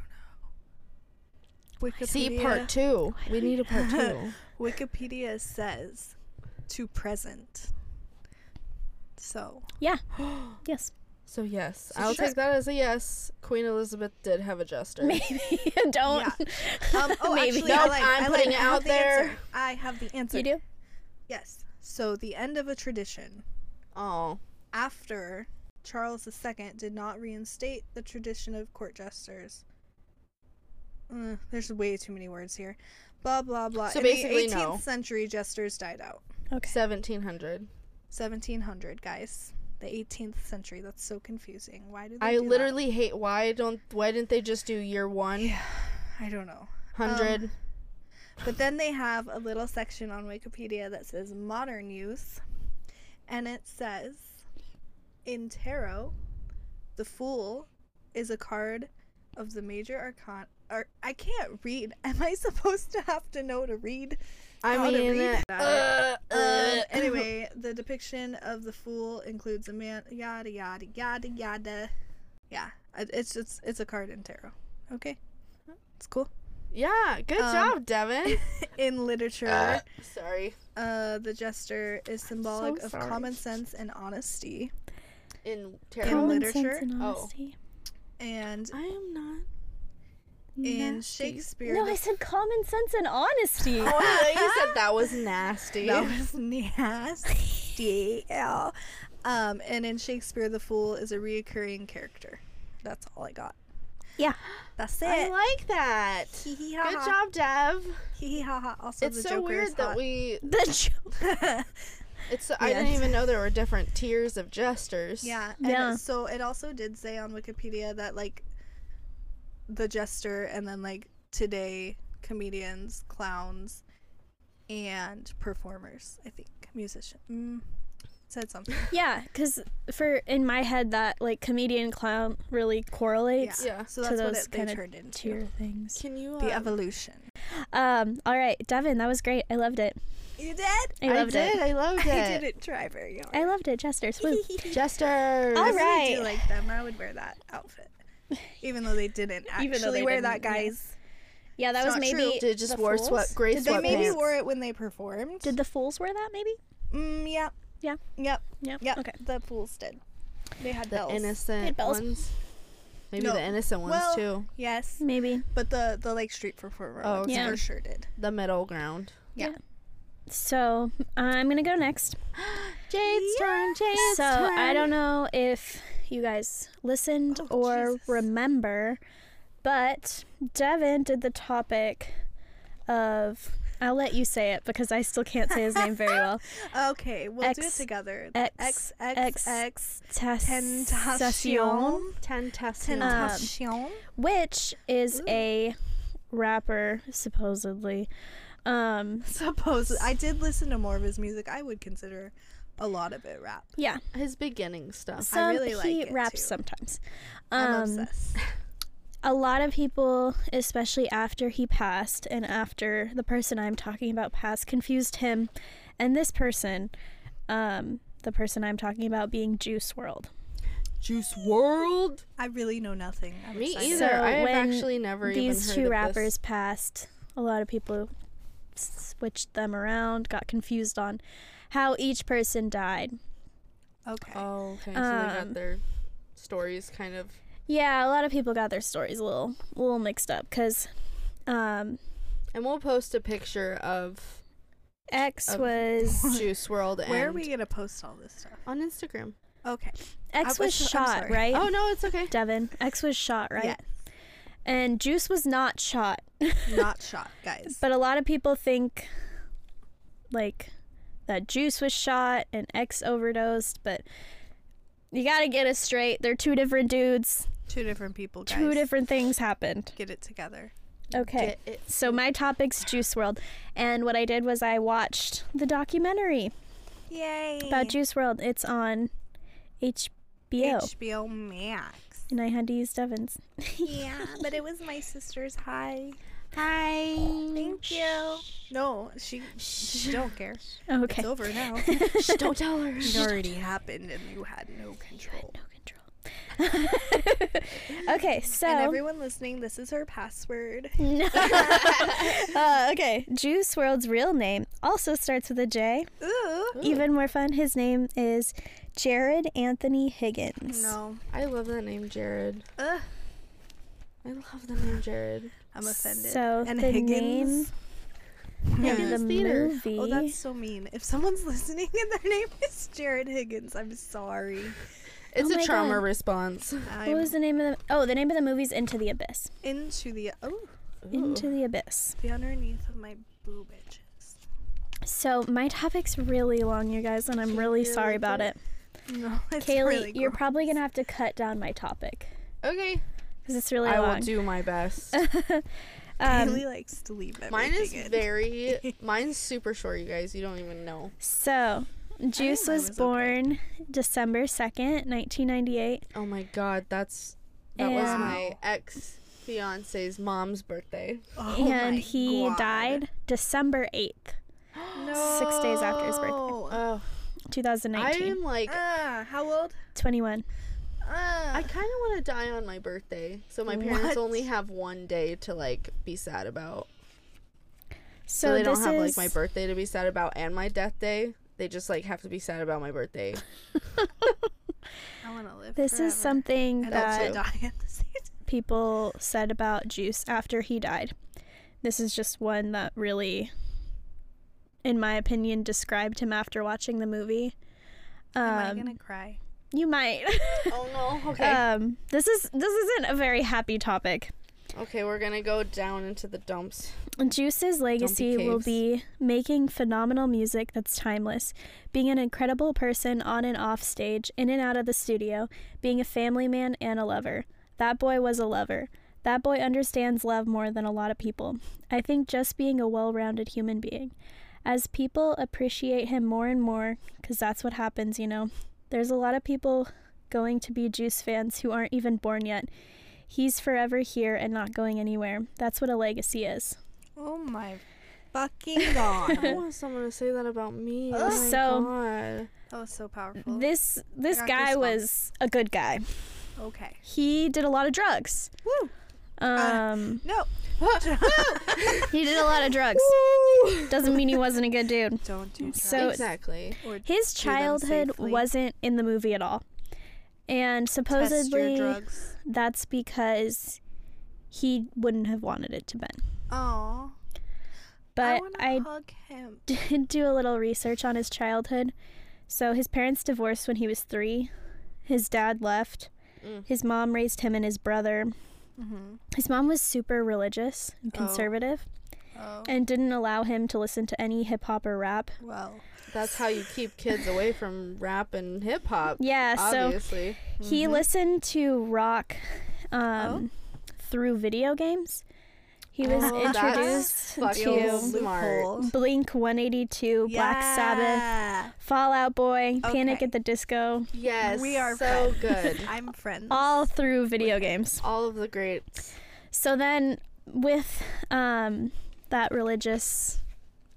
See Wikipedia, See part two. We need a part two. Wikipedia says to present. So Yeah. Yes, So yes, So I'll sure. take that as a yes. Queen Elizabeth did have a jester. maybe don't. um, oh, Maybe. actually, Nope, I like, I'm I putting like, it out the there. answer. I have the answer. You do? Yes. So the end of a tradition. Oh, after Charles II did not reinstate the tradition of court jesters. Uh, there's way too many words here. Blah blah blah. So In basically, the 18th no. century, jesters died out. Okay. seventeen hundred. 1700, guys. The 18th century. That's so confusing. Why did they I do that? literally hate. Why don't? Why didn't they just do year one Yeah, I don't know. hundred? Um, but then they have a little section on Wikipedia that says modern use, And it says in tarot, the fool is a card of the major arcana. Or, I can't read. Am I supposed to have to know to read? I how to mean, read uh, Um, uh, anyway, the depiction of the fool includes a man, yada yada yada yada. Yeah, it- it's just it's a card in tarot. Okay, it's cool. yeah, good um, job, Devin. In literature, Sorry. Uh, the jester is symbolic of sorry. common sense and honesty. In In tarot, Common literature? sense and Oh. honesty. And I am not. In Nasty. Shakespeare, No, I said common sense and honesty. Oh, I thought you said that was nasty. that was nasty. Ew. Um, and in Shakespeare, the fool is a reoccurring character. That's all I got. Yeah. That's it. I like that. Hee hee Good ha ha. job, Dev. Hee hee ha ha. Also, It's the so Joker weird is that we. The joke. It's. I didn't even know there were different tiers of jesters. Yeah. And Yeah. so it also did say on Wikipedia that like the jester and then like today comedians, clowns, and performers. I think musician. Mm, said something. Yeah, because for in my head that like comedian clown really correlates Yeah. So To that's what those it they turned into. tier things. Can you? The um, evolution. Um. All right, Devin, that was great. I loved it. You did? I I loved did. it. I loved it. I didn't try very hard. I loved it. Jesters. Woo. Jesters. All I really do like them. I would wear that outfit. Even though they didn't actually Even they wear didn't, that, guys. Yeah, that It's was not maybe. true. Did just wore Fools? sweat gray Did they sweatpants. maybe wore it when they performed? Did the fools wear that? Maybe. Mm, yeah. Yeah. Yep. Yeah. Yep. Okay. The fools did. They had the bells. innocent Hey, bells. ones? Maybe No. the innocent ones Well- too. Yes, Maybe. but the the like street performer Oh, ones okay. for sure did. The middle ground. Yeah. So I'm gonna go next. Jade's turn. Jade's so I don't know if you guys listened Oh, or Jesus. remember, but Devin did the topic of. I'll let you say it because I still can't say his name very well. Okay, we'll do it X- together. X- X X X- X Tentacion, Tentacion. Tentacion. which is Ooh. a rapper supposedly. Um, Suppose I did listen to more of his music. I would consider a lot of it rap. yeah, His beginning stuff. some really like he it, raps too. sometimes. I'm Um, obsessed. a lot of people, especially after he passed and after the person I'm talking about passed, confused him and this person, um, the person I'm talking about being Juice WRLD. Juice WRLD. I really know nothing. I'm Me excited. either. So I have actually never even These two of rappers This. passed. A lot of people switched them around, got confused on how each person died. Okay. Oh, okay. So they Um, got their stories kind of. Yeah, a lot of people got their stories a little, a little mixed up because um, And we'll post a picture of X Of- was Juice WRLD and Where are we gonna post all this stuff? on Instagram. Okay. X I was was- I'm shot, right? Oh no, it's okay. Devin, X was shot, right? Yes. And Juice was not shot. Not shot, guys. But a lot of people think like that Juice was shot and X overdosed, but you got to get it straight. They're two different dudes. Two different people, guys. Two different things happened. Get it together. Okay. It. So my topic's Juice WRLD, and what I did was I watched the documentary Yay. about Juice WRLD. It's on HBO, HBO Max. and I had to use Devin's. yeah, but it was my sister's hi. Hi. Thank you. No, she, she don't care. Okay. It's over now. Shh, don't tell her. It already happened and you had no control. No control. okay, so And everyone listening, this is her password. uh, okay, Juice WRLD's real name also starts with a J. Ooh. Even more fun, his name is Jared Anthony Higgins. No. I love that name, Jared. Ugh. I love the name Jared. I'm offended. So and the Higgins. name Yeah. of the Theater. movie. Oh, that's so mean. If someone's listening and their name is Jared Higgins, I'm sorry. It's Oh a my trauma God. response. what I'm was the name of the? Oh, the name of the movie's Into the Abyss. into the oh Into the Abyss. the underneath of my boob itches. So my topic's really long, you guys, and I'm Can really sorry read about it? it. No, it's Kali, really you're probably gonna have to cut down my topic Okay. Because it's really I long. will do my best. Um, Kali likes to leave everything Mine is in. very. Mine's super short, you guys. You don't even know. So, Juice mine was, was okay. born December 2nd, 1998. Oh my god, that's that was my ex fiance's mom's birthday. Oh and my he God. died December 8th, no. six days after his birthday. Oh, I 2019. am like Ah, how old? 21. I kind of want to die on my birthday, so my parents What? only have one day to like be sad about. So, So, they don't have is like my birthday to be sad about and my death day. They just like have to be sad about my birthday. I want to live. this forever. is something and that die at the people said about Juice after he died. This is just one that really, in my opinion, described him after watching the movie. Um, Am I gonna cry? You might. oh no. Okay. um, this is this isn't a very happy topic. okay, we're gonna go down into the dumps. Juice's legacy will be making phenomenal music that's timeless, being an incredible person on and off stage, in and out of the studio, being a family man and a lover. That boy was a lover. That boy understands love more than a lot of people. I think just being a well rounded human being. As people appreciate him more and more, because that's what happens, you know, there's a lot of people going to be Juice fans who aren't even born yet. He's forever here and not going anywhere. That's what a legacy is. Oh my fucking god! I want someone to say that about me. Ugh. Oh my So- god. that was so powerful. This this guy was a good guy. okay. He did a lot of drugs. Woo. Um, No. he did a lot of drugs. Doesn't mean he wasn't a good dude. Don't do drugs. So- exactly. or His childhood wasn't in the movie at all. And Test your supposedly drugs. that's because he wouldn't have wanted it to been. Oh, But want I hug him. did do a little research on his childhood. So his parents divorced when he was three. His dad left. Mm. His mom raised him and his brother. Mm-hmm. His mom was super religious and Oh. conservative Oh, and didn't allow him to listen to any hip hop or rap. well. That's how you keep kids away from rap and hip hop. Yeah, so Obviously. he listened to rock um, through video games. He was Oh, introduced to smart. Blink 182, Black Sabbath, Yeah. Fall Out Boy, Panic at the Disco, Yes. We are so friends. good. I'm friends. all through video games. All of the greats. So then, with um, that religious,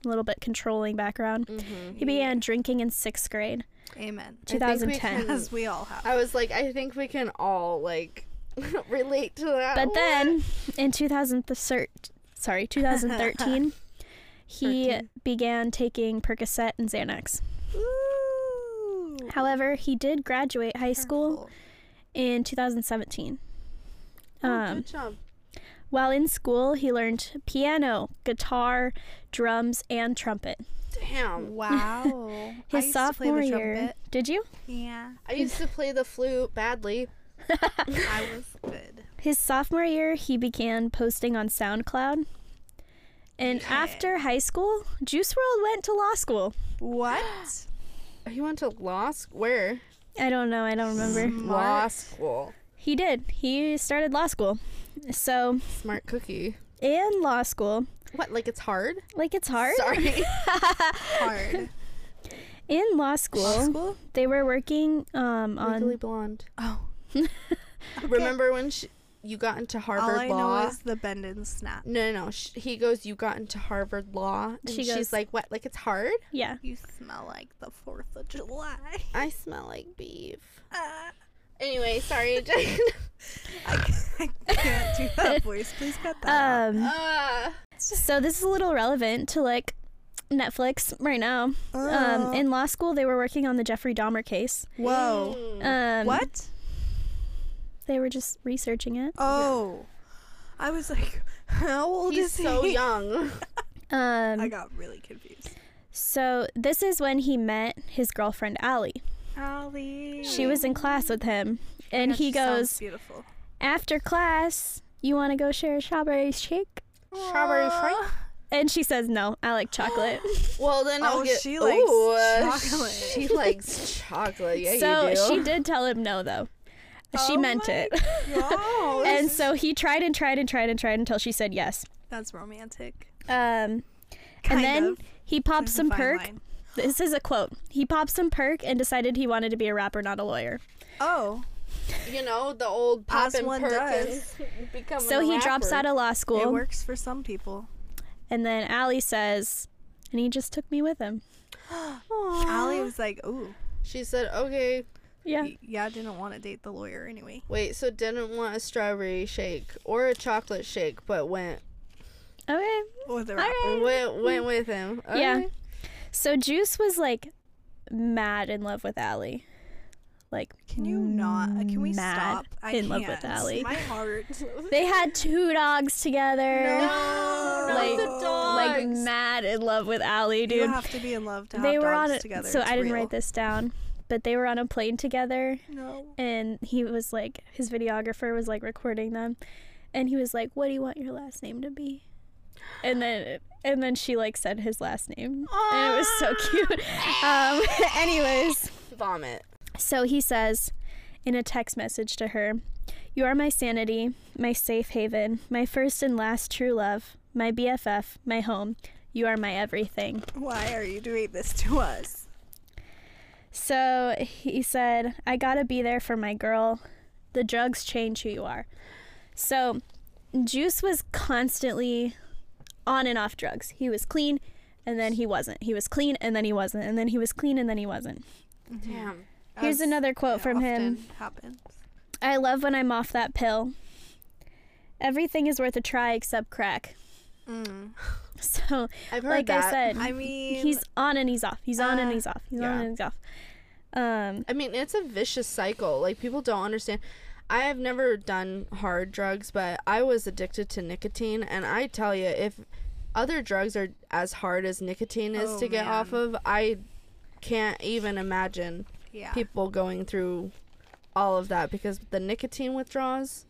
little bit controlling background, Mm-hmm. he began drinking in sixth grade, Amen. I think we 2010. can- As we all have. I was like, I think we can all like relate to that. But What? then, in 2013, sorry, 2013, he 13. began taking Percocet and Xanax. Ooh. However, he did graduate high school Careful. in 2017. Oh, Um, good job. while in school, he learned piano, guitar, drums, and trumpet. Damn. Wow. I His used to play sophomore the year, trumpet. did you? Yeah. I used to play the flute badly. I was good. His sophomore year, he began posting on SoundCloud. And Yeah. after high school, Juice WRLD went to law school. What? He went to law school. Where? I don't know, I don't remember. Law school. He did. He started law school. So, Smart cookie. in law school, What? Like it's hard? like it's hard. Sorry. Hard. In law school, Law school? they were working um, Legally blonde. Oh. Remember when she, you got into Harvard All I Law? know is the bend and snap. no, no, no. Sh- he goes, "You got into Harvard Law," and She she's goes- like, "What? Like it's hard?" Yeah. You smell like the 4th of July. I smell like beef. Ah. Anyway, sorry, Jen. I, I can't do that voice. Please cut that out. Um, uh, so this is a little relevant to like Netflix right now. Oh. Um, in law school, they were working on the Jeffrey Dahmer case. Whoa. mm. Um, what? They were just researching it. Oh. I was like, how old He's is he? so young. Um, I got really confused. so this is when he met his girlfriend Allie. Allie. She was in class with him, and Yeah, he goes beautiful. after class. You want to go share a strawberry shake? Strawberry shake? And she says no. I like chocolate. Well, then I'll Oh, get. she likes Ooh, chocolate. She likes chocolate. Yeah, so you do. she did tell him no though. She Oh meant it. And so he tried and tried and tried and tried until she said yes. that's romantic. Um, Kind and then of. he popped There's some perk. line. This is a quote. He popped some perk and decided he wanted to be a rapper, not a lawyer. Oh, you know the old As poppin' one perk does. and becoming So a he drops out of law school. it works for some people. and then Allie says, and he just took me with him. Aw. Allie was like, "Ooh, She said, "Okay, Yeah. yeah, I didn't want to date the lawyer anyway." wait." So didn't want a strawberry shake or a chocolate shake, but went Okay. With the right. went went with him. Yeah. So Juice was like mad in love with Allie. Like, Can you not? Can we mad stop? I in love with can't. Allie. My heart. They had two dogs together. No, not like, the dogs. like mad in love with Allie, You dude. have to be in love to have They were dogs on a, together. so It's I didn't real. write this down, but they were on a plane together, No. and he was like, his videographer was like recording them, and he was like, "What do you want your last name to be?" And then, and then she like said his last name, and it was so cute. Um, anyways, Vomit. so he says in a text message to her, You are my sanity, my safe haven, my first and last true love, my BFF, my home. You are my everything. Why are you doing this to us? So he said, I gotta be there for my girl. The drugs change who you are. So Juice was constantly on and off drugs. He was clean and then he wasn't. He was clean and then he wasn't. And then he was clean and then he wasn't. Damn. Here's As another quote from him. Happens. I love when I'm off that pill. Everything is worth a try except crack. Mm. So, I've heard like that. I said, I mean, he's on and he's off. He's on and uh, he's off. He's on and he's off. Um, I mean, it's a vicious cycle. Like people don't understand. I have never done hard drugs, but I was addicted to nicotine, and I tell you, if other drugs are as hard as nicotine is Oh, to get off of, I can't even imagine Yeah. people going through all of that because the nicotine withdrawals.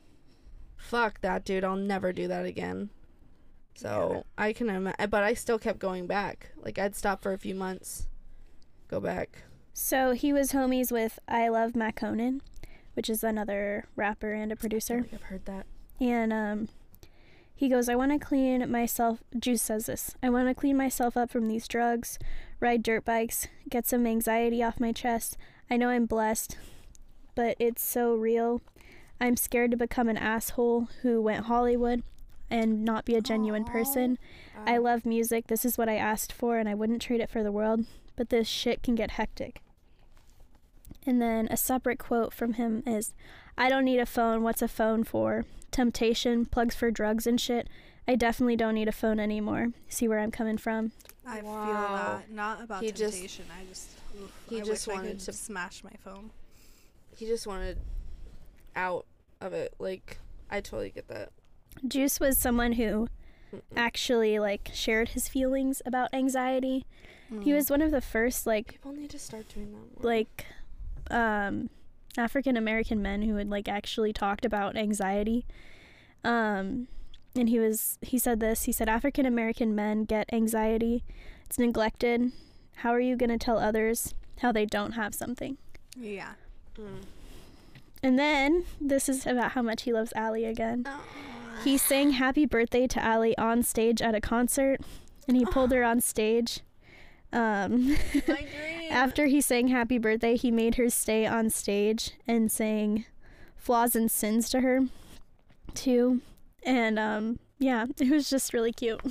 Fuck that, dude! I'll never do that again. So I can imagine, but I still kept going back. Like I'd stop for a few months, go back. so he was homies with iLoveMakonnen, which is another rapper and a producer. think I've heard that. And um, he goes, I want to clean myself. Juice says this. I want to clean myself up from these drugs, ride dirt bikes, get some anxiety off my chest. I know I'm blessed, but it's so real. I'm scared to become an asshole who went Hollywood and not be a genuine Aw. person. I love music. This is what I asked for, and I wouldn't trade it for the world. But this shit can get hectic. And then a separate quote from him is I don't need a phone. What's a phone for? Temptation, plugs for drugs and shit. I definitely don't need a phone anymore. See where I'm coming from? I feel Wow. that. Not about He just- temptation. I just. Oof, he I just wish I wanted could to- smash my phone. he just wanted out of it. Like I totally get that. Juice was someone who actually like shared his feelings about anxiety. He Mm. was one of the first like People need to start doing that more. like um African American men who had like actually talked about anxiety. Um and he was he said this, he said African American men get anxiety. It's neglected. How are you going to tell others how they don't have something? Yeah. Mm. And then this is about how much he loves Allie again. Oh. He sang happy birthday to Allie on stage at a concert and he pulled her on stage. Um After he sang happy birthday, he made her stay on stage and sang flaws and sins to her too. And um yeah, it was just really cute.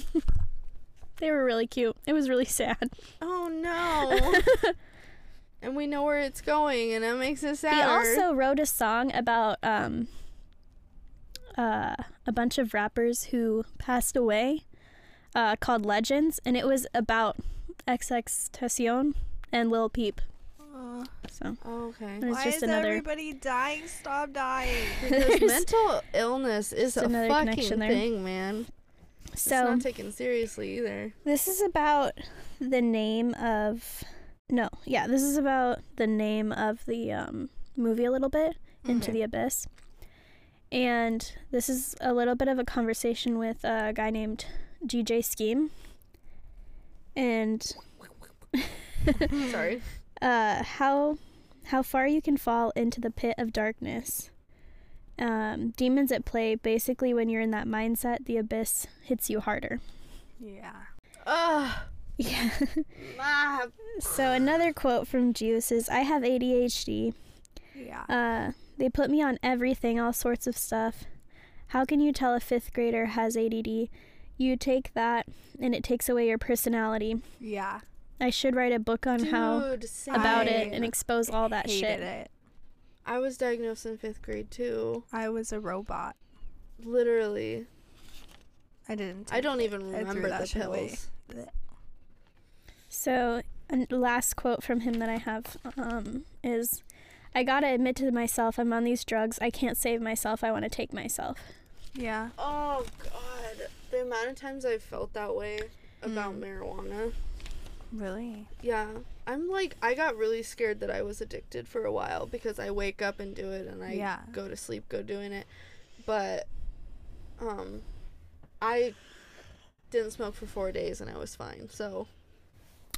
they were really cute. It was really sad. oh no. and we know where it's going, and that makes it sad. He also wrote a song about um uh a bunch of rappers who passed away uh called Legends and it was about XXXTentacion and Lil Peep. Uh, So Oh, okay. it why just is another everybody dying? Stop dying. Because mental illness is a another fucking thing, man. it's so not taken seriously either. This is about the name of no, yeah, this is about the name of the um, movie a little bit, Into Okay. the Abyss. And this is a little bit of a conversation with a guy named GJ Scheme. And Sorry. uh, how how far you can fall into the pit of darkness. Um, demons at play. Basically, when you're in that mindset, the abyss hits you harder. yeah. Ugh. Yeah. Ah, So another quote from Juice is I have ADHD. Yeah. Uh, they put me on everything, all sorts of stuff. How can you tell a fifth grader has ADD? You take that and it takes away your personality. yeah. I should write a book on how same. about it and expose all that Hated shit. it. I was diagnosed in fifth grade too. I was a robot. Literally. I didn't. I don't it. even remember the shit away. pills. So, and last quote from him that I have um, is I gotta admit to myself, I'm on these drugs. I can't save myself. I want to take myself. Yeah. Oh god, the amount of times I've felt that way about Mm. marijuana. Really. Yeah, I'm like I got really scared that I was addicted for a while because I wake up and do it and I Yeah. go to sleep go doing it. But um I didn't smoke for 4 days and I was fine. So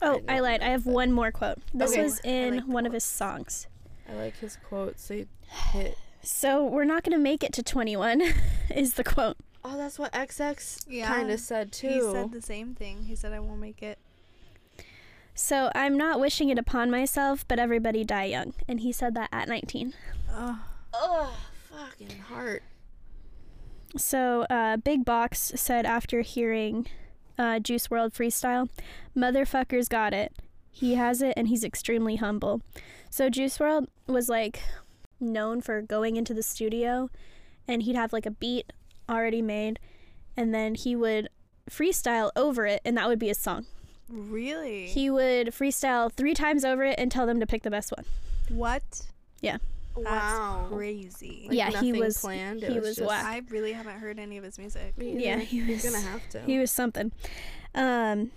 Oh, I I, lied. I have that. one more quote. This Okay. was in like the one of his songs. I like his quotes. They hit. So we're not gonna make it to 21, is the quote. Oh, that's what XX Yeah. kind of said too. He said the same thing. He said, "I won't make it." So I'm not wishing it upon myself, but everybody die young. And he said that at 19. Oh, Ugh, fucking heart. So uh, Big Box said after hearing uh, Juice WRLD freestyle, motherfuckers got it. He has it, and he's extremely humble. So Juice WRLD was like known for going into the studio, and he'd have like a beat already made, and then he would freestyle over it, and that would be his song. Really? He would freestyle three times over it and tell them to pick the best one. What? That's wow. crazy. Like, Yeah, he was- Planned. he It was just. I really haven't heard any of his music. Yeah, either. he You're was- gonna have to. He was something. Um,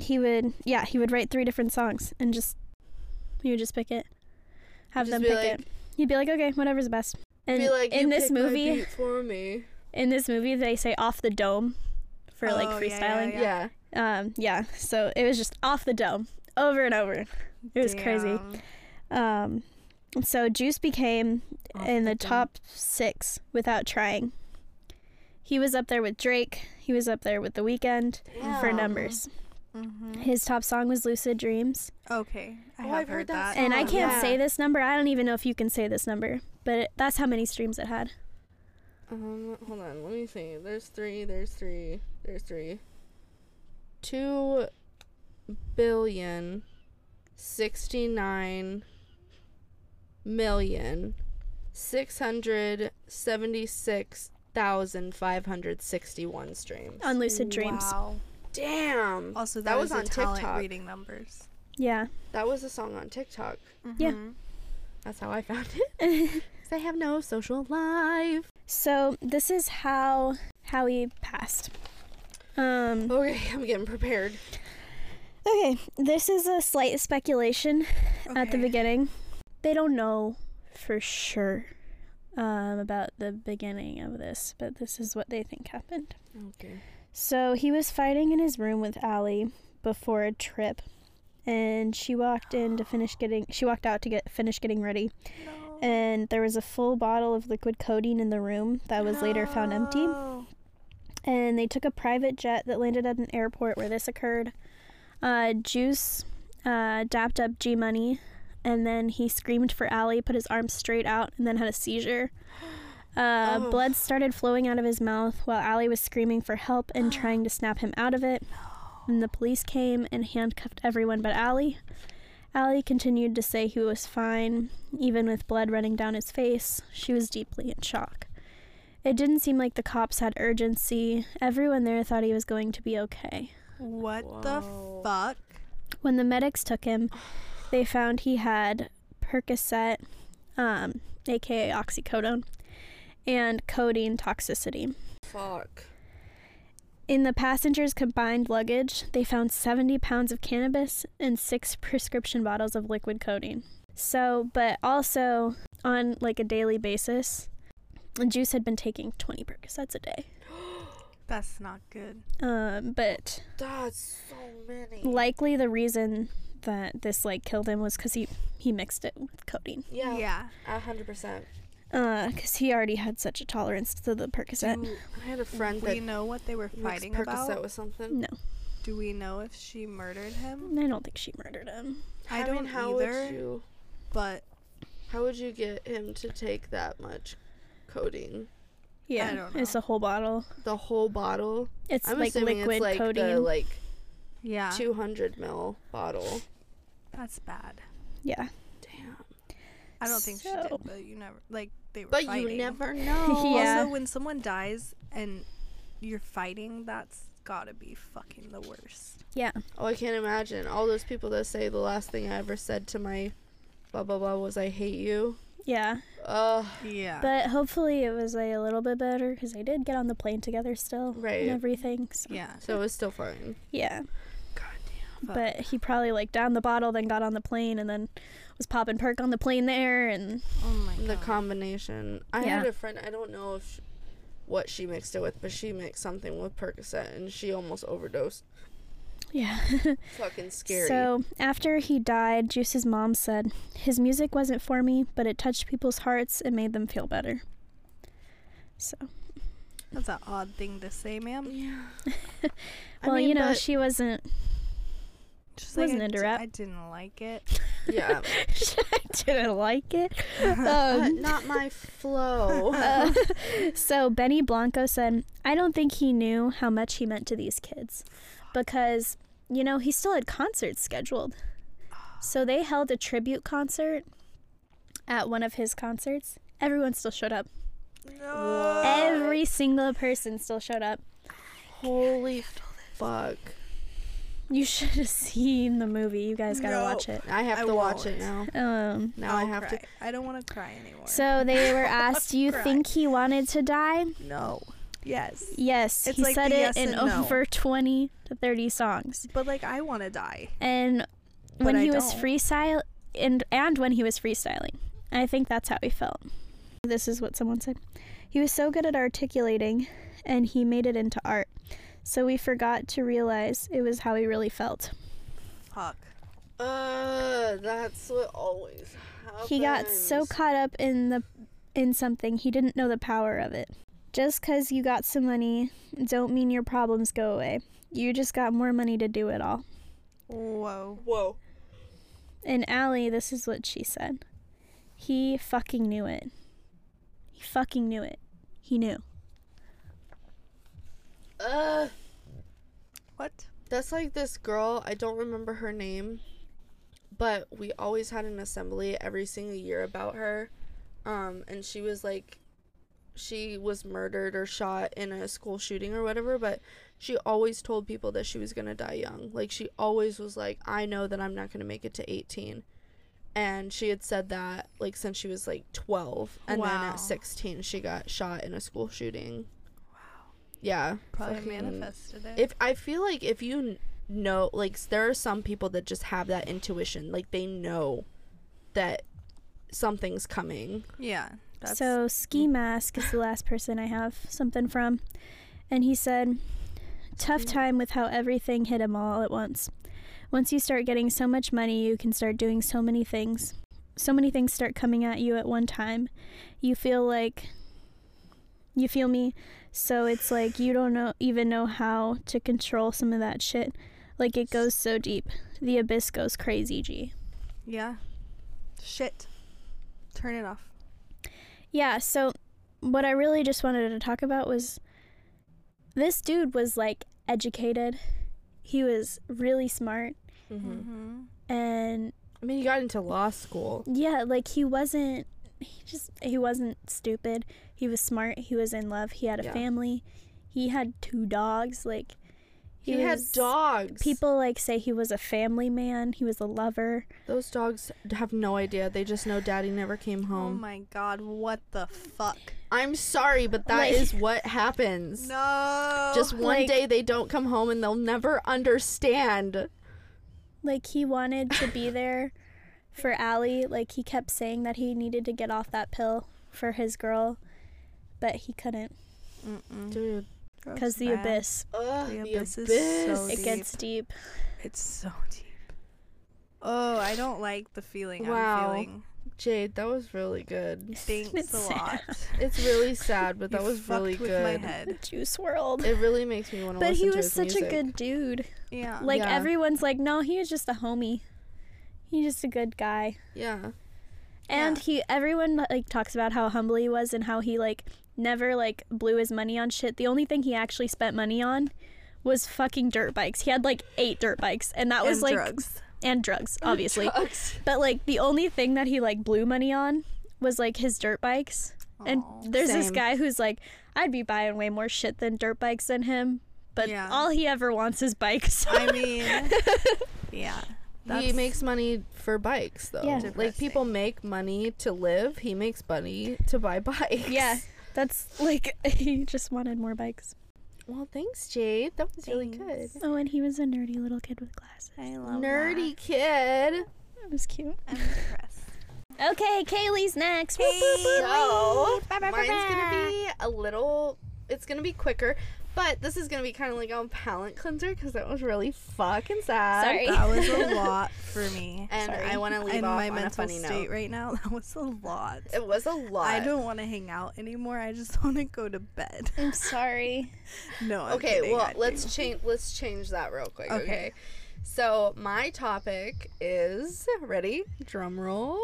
he would, yeah, he would write three different songs and just, he would just pick it, have Just them pick like- it. He'd be like, okay, whatever's best. And be like, in "You this pick my movie, beat for me. in this movie, they say off the dome for like Oh, yeah, yeah, freestyling. yeah. Yeah. Um, yeah. So it was just off the dome over and over. It was crazy. Um, so Juice became Off in the the dome. top six without trying. He was up there with Drake. He was up there with The Weeknd for numbers. Mhm. His top song was Lucid Dreams. Okay, I Oh, have I've heard, heard that that. And I can't Yeah. say this number. I don't even know if you can say this number, but it, that's how many streams it had. Um, hold on. Let me see. There's three. There's three. There's three. Two billion sixty nine million six hundred seventy six thousand five hundred sixty one streams. On Lucid Dreams. Wow. Damn. Also, That that, was was, on a TikTok. reading numbers. Yeah. That was a song on TikTok. Yeah. Mhm. That's how I found it. 'Cause I have no social life. So this is how how he passed. Um, Okay, I'm getting prepared. okay, this is a slight speculation at the beginning. They don't know for sure um, about the beginning of this, but this is what they think happened. Okay. So he was fighting in his room with Allie before a trip, and she walked in to finish getting. She walked out to get finish getting ready, No. and there was a full bottle of liquid codeine in the room that was later found empty. And they took a private jet that landed at an airport where this occurred. Uh, Juice uh, dapped up G Money, and then he screamed for Allie, put his arms straight out, and then had a seizure. Uh, Oh. Blood started flowing out of his mouth while Allie was screaming for help and trying to snap him out of it. And the police came and handcuffed everyone but Allie. Allie continued to say he was fine, even with blood running down his face. She was deeply in shock. It didn't seem like the cops had urgency. Everyone there thought he was going to be okay. What the fuck? When the medics took him, they found he had Percocet, um, aka oxycodone, and codeine toxicity. Fuck. In the passenger's combined luggage, they found 70 pounds of cannabis and six prescription bottles of liquid codeine. So, but also on like a daily basis, Juice had been taking 20 Percocets a day. That's not good. Um, but That's so many. likely the reason that this like killed him was because he he mixed it with codeine. yeah. Yeah. A hundred percent. Uh, because he already had such a tolerance to the Percocet. Dude, I had a friend Do we know what they were mixed fighting Percocet about. with something. No, Do we know if she murdered him? I don't think she murdered him. I, I don't mean, how either. would you? But How would you get him to take that much codeine? Yeah, don't it's a whole bottle. The whole bottle. It's I'm like assuming liquid it's like codeine. the like yeah, 200 mil bottle. that's bad. yeah. Damn. I don't think she So- did, but you never like they were But fighting. you never know. Yeah. Also, when someone dies and you're fighting, that's gotta be fucking the worst. Yeah. Oh, I can't imagine all those people that say the last thing I ever said to my blah blah blah was I hate you. Yeah. Ugh. Yeah. But hopefully it was like, a little bit better because they did get on the plane together still. Right. And everything. So, yeah. So it was still fine. yeah. God damn. But he probably like downed the bottle, then got on the plane, and then was popping perk on the plane there. And Oh my The combination. I Yeah. had a friend. I don't know if sh what she mixed it with, but she mixed something with Percocet, and she almost overdosed. yeah. Fucking scary. So after he died, Juice's mom said, His music wasn't for me, but it touched people's hearts and made them feel better. So, That's an odd thing to say, ma'am. yeah. I well, mean, you know, but- she wasn't. Just Wasn't I into di- rap. I didn't like it. yeah. I didn't like it. Uh, Um, not my flow. Uh, so Benny Blanco said, I don't think he knew how much he meant to these kids because, you know, he still had concerts scheduled. So they held a tribute concert at one of his concerts. Everyone still showed up. No. Every single person still showed up. Holy fuck. You should have seen the movie. You guys gotta No. watch it. I have I to watch it now. Um. Now I I'll have cry. I don't want to cry anymore. So they were asked, "Do you Cry. think he wanted to die?" no. Yes. Yes, It's he like said it yes in and no. over twenty to thirty songs. But like I want to die. And But when I he was don't. freestyle and and when he was freestyling, I think that's how he felt. This is what someone said. He was so good at articulating, and he made it into art. So we forgot to realize it was how he really felt. Fuck. Uh, that's what always happens. He got so caught up in the in something he didn't know the power of it. Just 'cause you got some money don't mean your problems go away. You just got more money to do it all. Whoa. Whoa. And Allie, this is what she said. He fucking knew it. He fucking knew it. He knew. Uh, What? that's like this girl. I don't remember her name, but we always had an assembly every single year about her. Um, and she was like, she was murdered or shot in a school shooting or whatever, but she always told people that she was gonna die young. Like she always was like, I know that I'm not gonna make it to 18. And she had said that like since she was like 12, and then at 16 she got shot in a school shooting. Wow. Yeah. Probably fucking- manifested it. if I feel like if you know, like there are some people that just have that intuition, like they know that something's coming. yeah. That's so Ski Mask is the last person I have something from. And he said, Tough mm. time with how everything hit him all at once. Once you start getting so much money, you can start doing so many things. So many things start coming at you at one time. You feel like you feel me? So it's like you don't know even know how to control some of that shit. Like it goes so deep. The abyss goes crazy, G. yeah. Shit. Turn it off. Yeah, so what I really just wanted to talk about was this dude was like educated. He was really smart Mm-hmm. Mm-hmm. and I mean, he got into law school. yeah, like he wasn't he just he wasn't stupid. He was smart. He was in love. He had a Yeah. family. He had two dogs like He, had was- dogs. People like say he was a family man. He was a lover. Those dogs have no idea. They just know daddy never came oh home. Oh my god, what the fuck? I'm sorry, but that is Like- what happens. No. Just one Like- day they don't come home and they'll never understand. Like he wanted to be there for Allie. Like he kept saying that he needed to get off that pill for his girl, but he couldn't Mm-mm. Dude. Because the bad. abyss. Ugh, The the abyss abyss. is so It deep. gets deep. It's so deep. Oh, I don't like the feeling Wow. I'm feeling. Jade, that was really good. Thanks It's a lot. It's really sad, but that was really fucked with good. my head. Juice WRLD. It really makes me want to But he was such music. a good dude. Yeah. Like Yeah. everyone's like, no, he was just a homie. He's just a good guy. Yeah. And Yeah. he everyone like talks about how humble he was and how he like never like blew his money on shit. The only thing he actually spent money on was fucking dirt bikes. He had like eight dirt bikes and that was And like drugs. and drugs, obviously. Drugs. But like the only thing that he like blew money on was like his dirt bikes. And Aw. there's this guy who's like, I'd be buying way more shit than dirt bikes than him. But Yeah. all he ever wants is bikes. I mean, yeah. He makes money for bikes though. Yeah. Like people make money to live, he makes money to buy bikes. yeah. That's like he just wanted more bikes. Well, thanks, Jade. That was really good. Oh, and he was a nerdy little kid with glasses. I love Nerdy kid. That was cute. I'm depressed. Okay, Kali's next. Whoop. So mine's gonna be a little. It's gonna be quicker, but this is gonna be kind of like a palate cleanser because that was really fucking sad. Sorry. That was a lot for me. And Sorry. I want to leave In off my on mental a funny state note. right now, that was a lot. It was a lot. I don't want to hang out anymore. I just want to go to bed. I'm sorry. No. I'm okay, kidding, well, let's change. Let's change that real quick. Okay. Okay. So my topic is ready. Drum roll.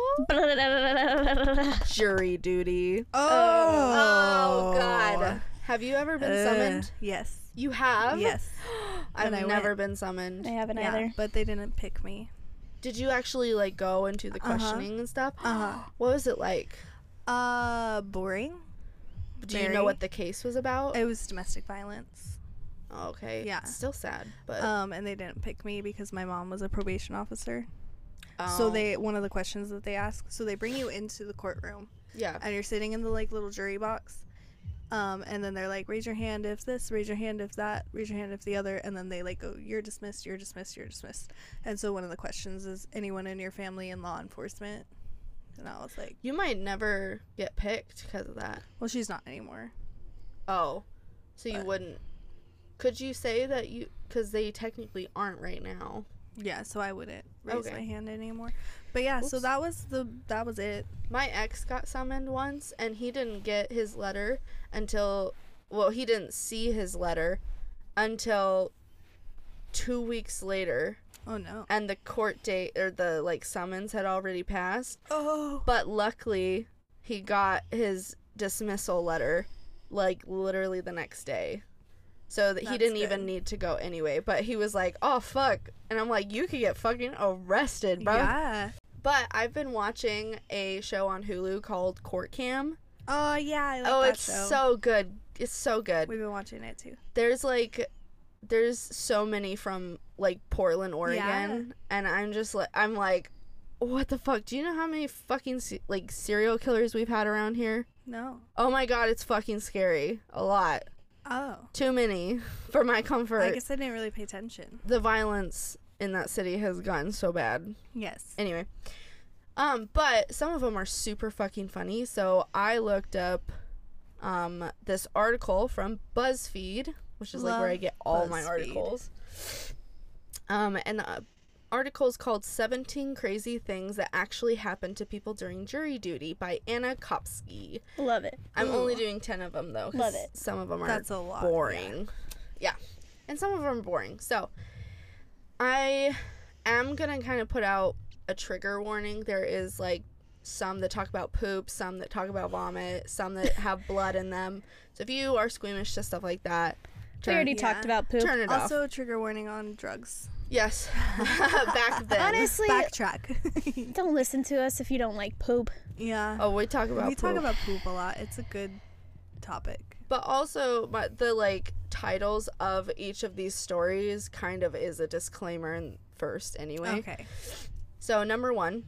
Jury duty. Oh. Oh God. Have you ever been Ugh, summoned? yes. You have. Yes. I've never went. been summoned. I haven't Yeah, either. but they didn't pick me. Did you actually like go into the Uh-huh. questioning and stuff? Uh-huh. What was it like? Uh, boring. Do you know what the case was about? It was domestic violence. Okay. Yeah. Still sad, but Um, and they didn't pick me because my mom was a probation officer. So oh, they one of the questions that they ask, so they bring you into the courtroom yeah. and you're sitting in the like little jury box. Um, and then they're like, raise your hand if this, raise your hand if that, raise your hand if the other, and then they like go, you're dismissed, you're dismissed, you're dismissed. And so one of the questions is anyone in your family in law enforcement, and I was like, You might never get picked because of that. well, she's not anymore. Oh, so you wouldn't? Could you say that you? Because they technically aren't right now. Yeah, so I wouldn't raise Okay. my hand anymore. But yeah, so that was the that was it. My ex got summoned once, and he didn't get his letter until. Well, he didn't see his letter until two weeks later, Oh no. and the court date or the like summons had already passed. Oh. But luckily, he got his dismissal letter like literally the next day. So that he didn't even need to go anyway. But he was like, oh, fuck. And I'm like, you could get fucking arrested, bro. Yeah. But I've been watching a show on Hulu called Court Cam. Oh yeah, I like oh, it's show. so good. It's so good. We've been watching it too. There's like, there's so many from like Portland, Oregon. And I'm just like, I'm like, what the fuck? Do you know how many fucking like serial killers we've had around here? No. Oh my god, it's fucking scary. A lot. Oh. Too many for my comfort. I guess I didn't really pay attention. the violence in that city has gotten so bad. Yes. Anyway, um, but some of them are super fucking funny. So I looked up um this article from BuzzFeed, which is like where I get all my articles. Um, and the article is called 17 Crazy Things That Actually Happened to People During Jury Duty by Anna Kopsky. Love it. I'm Ooh. only doing 10 of them though. Love it. Some of them are That's a lot. yeah. boring. Yeah. And some of them are boring. So I am going to kind of put out a trigger warning. There is like some that talk about poop, some that talk about vomit, some that have blood in them. So if you are squeamish to stuff like that, We already Yeah. talked about poop. turn it off. Also, trigger warning on drugs. Yes. Back then. Honestly, Backtrack. don't listen to us if you don't like poop. yeah. Oh, we talk about poop we talk about poop a lot. It's a good topic. But also, my, the like titles of each of these stories kind of is a disclaimer in first, anyway. Okay. So, number one,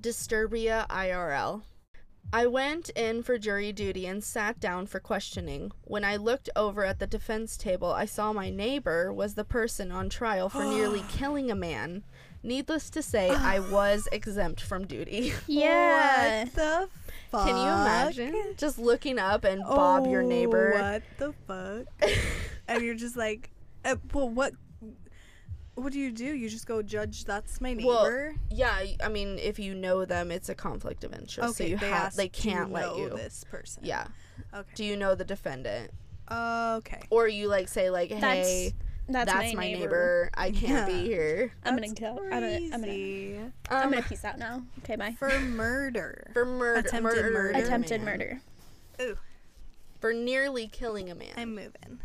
Disturbia IRL. I went in for jury duty and sat down for questioning. When I looked over at the defense table, I saw my neighbor was the person on trial for nearly killing a man. Needless to say, I was exempt from duty. Yeah. What the fuck? Can you imagine just looking up and Bob, your Oh, neighbor? What the fuck? and you're just like, uh, well, what? What do you do? You just go judge. That's my neighbor. Well, neighbor. Yeah, I mean, if you know them, it's a conflict of interest. so you they have asked, they can't let you know you. This person. Yeah. Okay. Do you know the defendant? Okay. Or you like say like, hey, that's, that's, my, my, neighbor. neighbor. I can't Yeah. be here. I'm gonna That's go. I'm gonna. I'm gonna. crazy. I'm Um, gonna peace out now. Okay, bye. for murder. for murder, Attempted murder, murder. Attempted man. murder. Ooh, for nearly killing a man. I'm moving.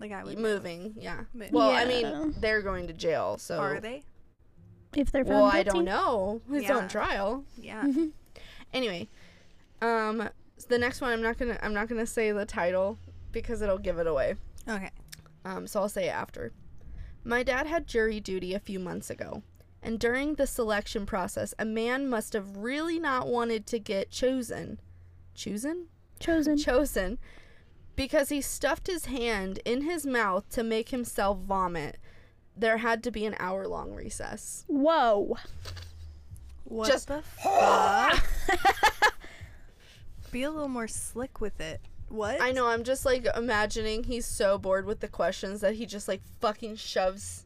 Like I would moving. Yeah. Move. Well, I mean, they're going to jail. So. Are they? If they're found Well, I don't know. It's Yeah. on trial. Yeah. Mhm. Anyway, um, the next one I'm not gonna I'm not gonna say the title because it'll give it away. Okay. Um, so I'll say it after. My dad had jury duty a few months ago, and during the selection process, a man must have really not wanted to get chosen. Chosen? Chosen. Chosen. Because he stuffed his hand in his mouth to make himself vomit. There had to be an hour long recess. Whoa. What Just- the fuck? Be a little more slick with it. What? I know, I'm just like imagining he's so bored with the questions that he just like fucking shoves.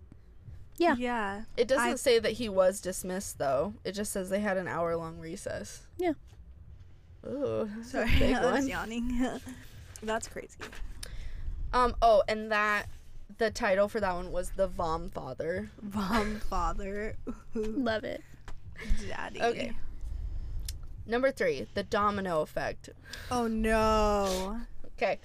Yeah. Yeah. It doesn't I- say that he was dismissed though. It just says they had an hour long recess. Yeah. Ooh, Sorry, big I was one. yawning. That's crazy. Um. Oh, and that the title for that one was the Vom Father. Vom father, Love it. daddy. Okay. Number three, the domino effect. Oh no. Okay.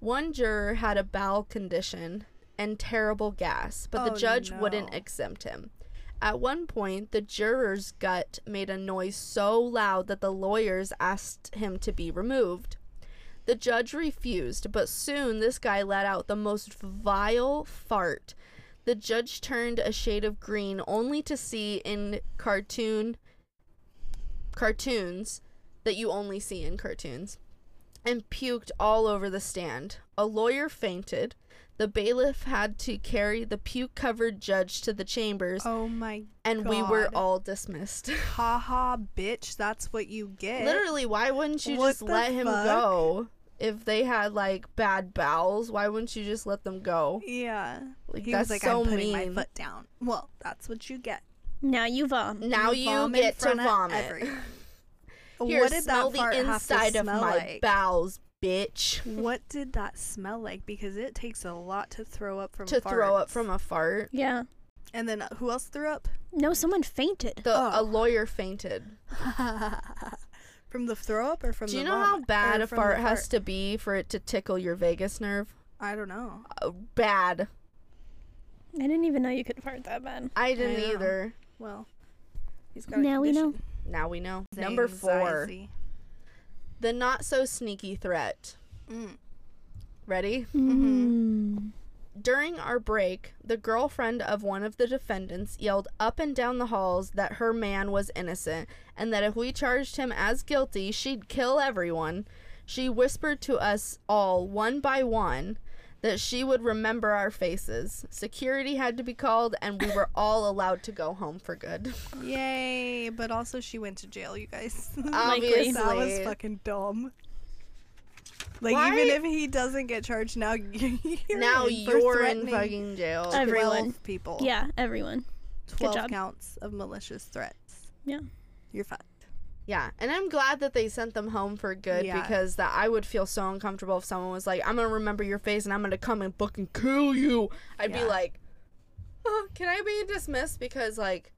One juror had a bowel condition and terrible gas, but the Oh, judge wouldn't exempt him. At one point, the juror's gut made a noise so loud that the lawyers asked him to be removed. The judge refused, but soon this guy let out the most vile fart. The judge turned a shade of green only to see in cartoon cartoons that you only see in cartoons and puked all over the stand. A lawyer fainted. The bailiff had to carry the puke covered judge to the chambers, Oh my god! and we were all dismissed. ha ha, bitch. That's what you get. Literally, why wouldn't you What just let him fuck? go? If they had like bad bowels, why wouldn't you just let them go? Yeah. Like He that's was like, so I'm putting mean. my foot down. Well, that's what you get. Now you vom. Now you, vom in get to vomit. Here, what did smell that fart the have to inside of smell my like? bowels, bitch. What did that smell like? Because it takes a lot to throw up from To throw up from a fart. Yeah. And then uh, who else threw up? No, someone fainted. The a Oh. lawyer fainted. from the throw up or from the Do you the know how bad Or a from the fart has to be for it to tickle your vagus nerve? I don't know. Uh, bad. I didn't even know you could fart that bad. I didn't know. either. Well, he's got a Now we know. Now we know. Number four, the not so sneaky threat. Mm. Ready? Mm. During our break, the girlfriend of one of the defendants yelled up and down the halls that her man was innocent and that if we charged him as guilty, she'd kill everyone. She whispered to us all, one by one, that she would remember our faces. Security had to be called, and we were all allowed to go home for good. Yay! But also, she went to jail. You guys. Obviously. that was fucking dumb. Like Why- even if he doesn't get charged now, you're now in for you're in threatening fucking jail. Everyone. 12 people. Yeah, everyone. twelve job. counts of malicious threats. Yeah. You're fucked. Yeah, and I'm glad that they sent them home for good Yeah. because that I would feel so uncomfortable if someone was like, "I'm gonna remember your face and I'm gonna come and fucking kill you." I'd be like, oh, "Can I be dismissed?" Because like,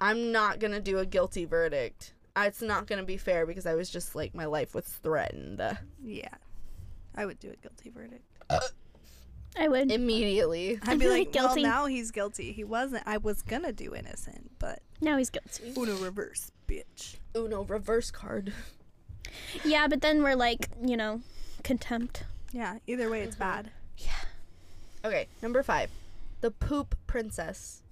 I'm not gonna do a guilty verdict. It's not gonna be fair because I was just like my life was threatened Yeah, I would do a guilty verdict. I would. immediately. I'd be like, Guilty. well, now he's guilty. He wasn't. I was gonna do innocent, but now he's guilty. Uno reverse, bitch. Uno reverse card. Yeah, but then we're like, you know, contempt. Yeah. Either way, it's bad. Yeah. Okay, number five, the poop princess.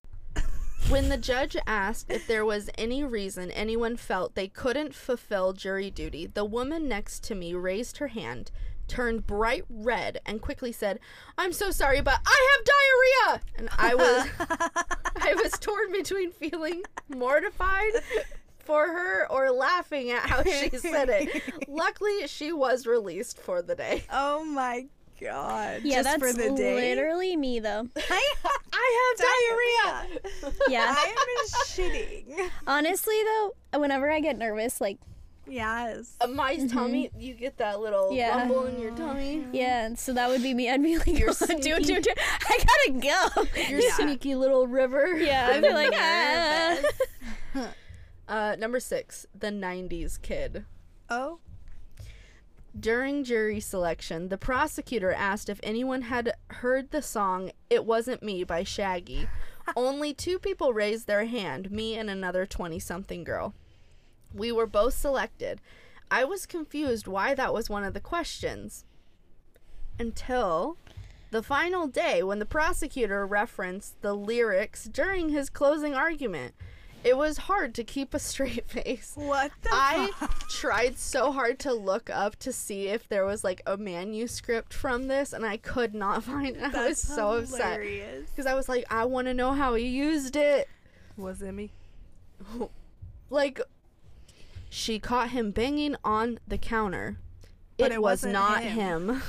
when the judge asked if there was any reason anyone felt they couldn't fulfill jury duty, the woman next to me raised her hand, turned bright red, and quickly said, "I'm so sorry, but I have diarrhea." And I was, I was torn between feeling mortified for her or laughing at how she said it. Luckily, she was released for the day. Oh my god. Yeah, Just that's for the day. literally me though. I I have diarrhea. Yeah. I'm shitting. Honestly though, whenever I get nervous, like Yes. Uh, my tummy, you get that little Yeah. rumble in your tummy. yeah, and so that would be me. I'd be like, You're "Oh, dude, sneaky. dude, dude, I gotta go. Your Yeah. sneaky little river. Yeah, I'd be like, ah. Uh, number six, the '90s kid. Oh. During jury selection, the prosecutor asked if anyone had heard the song "It Wasn't Me" by Shaggy. Only two people raised their hand, me and another 20-something girl. We were both selected. I was confused why that was one of the questions. Until the final day when the prosecutor referenced the lyrics during his closing argument. It was hard to keep a straight face. What the I fuck? tried so hard to look up to see if there was like a manuscript from this, and I could not find it. I was That's so upset because I was like, I want to know how he used it. Was it me? Like, she caught him banging on the counter. But it, it was not him. him.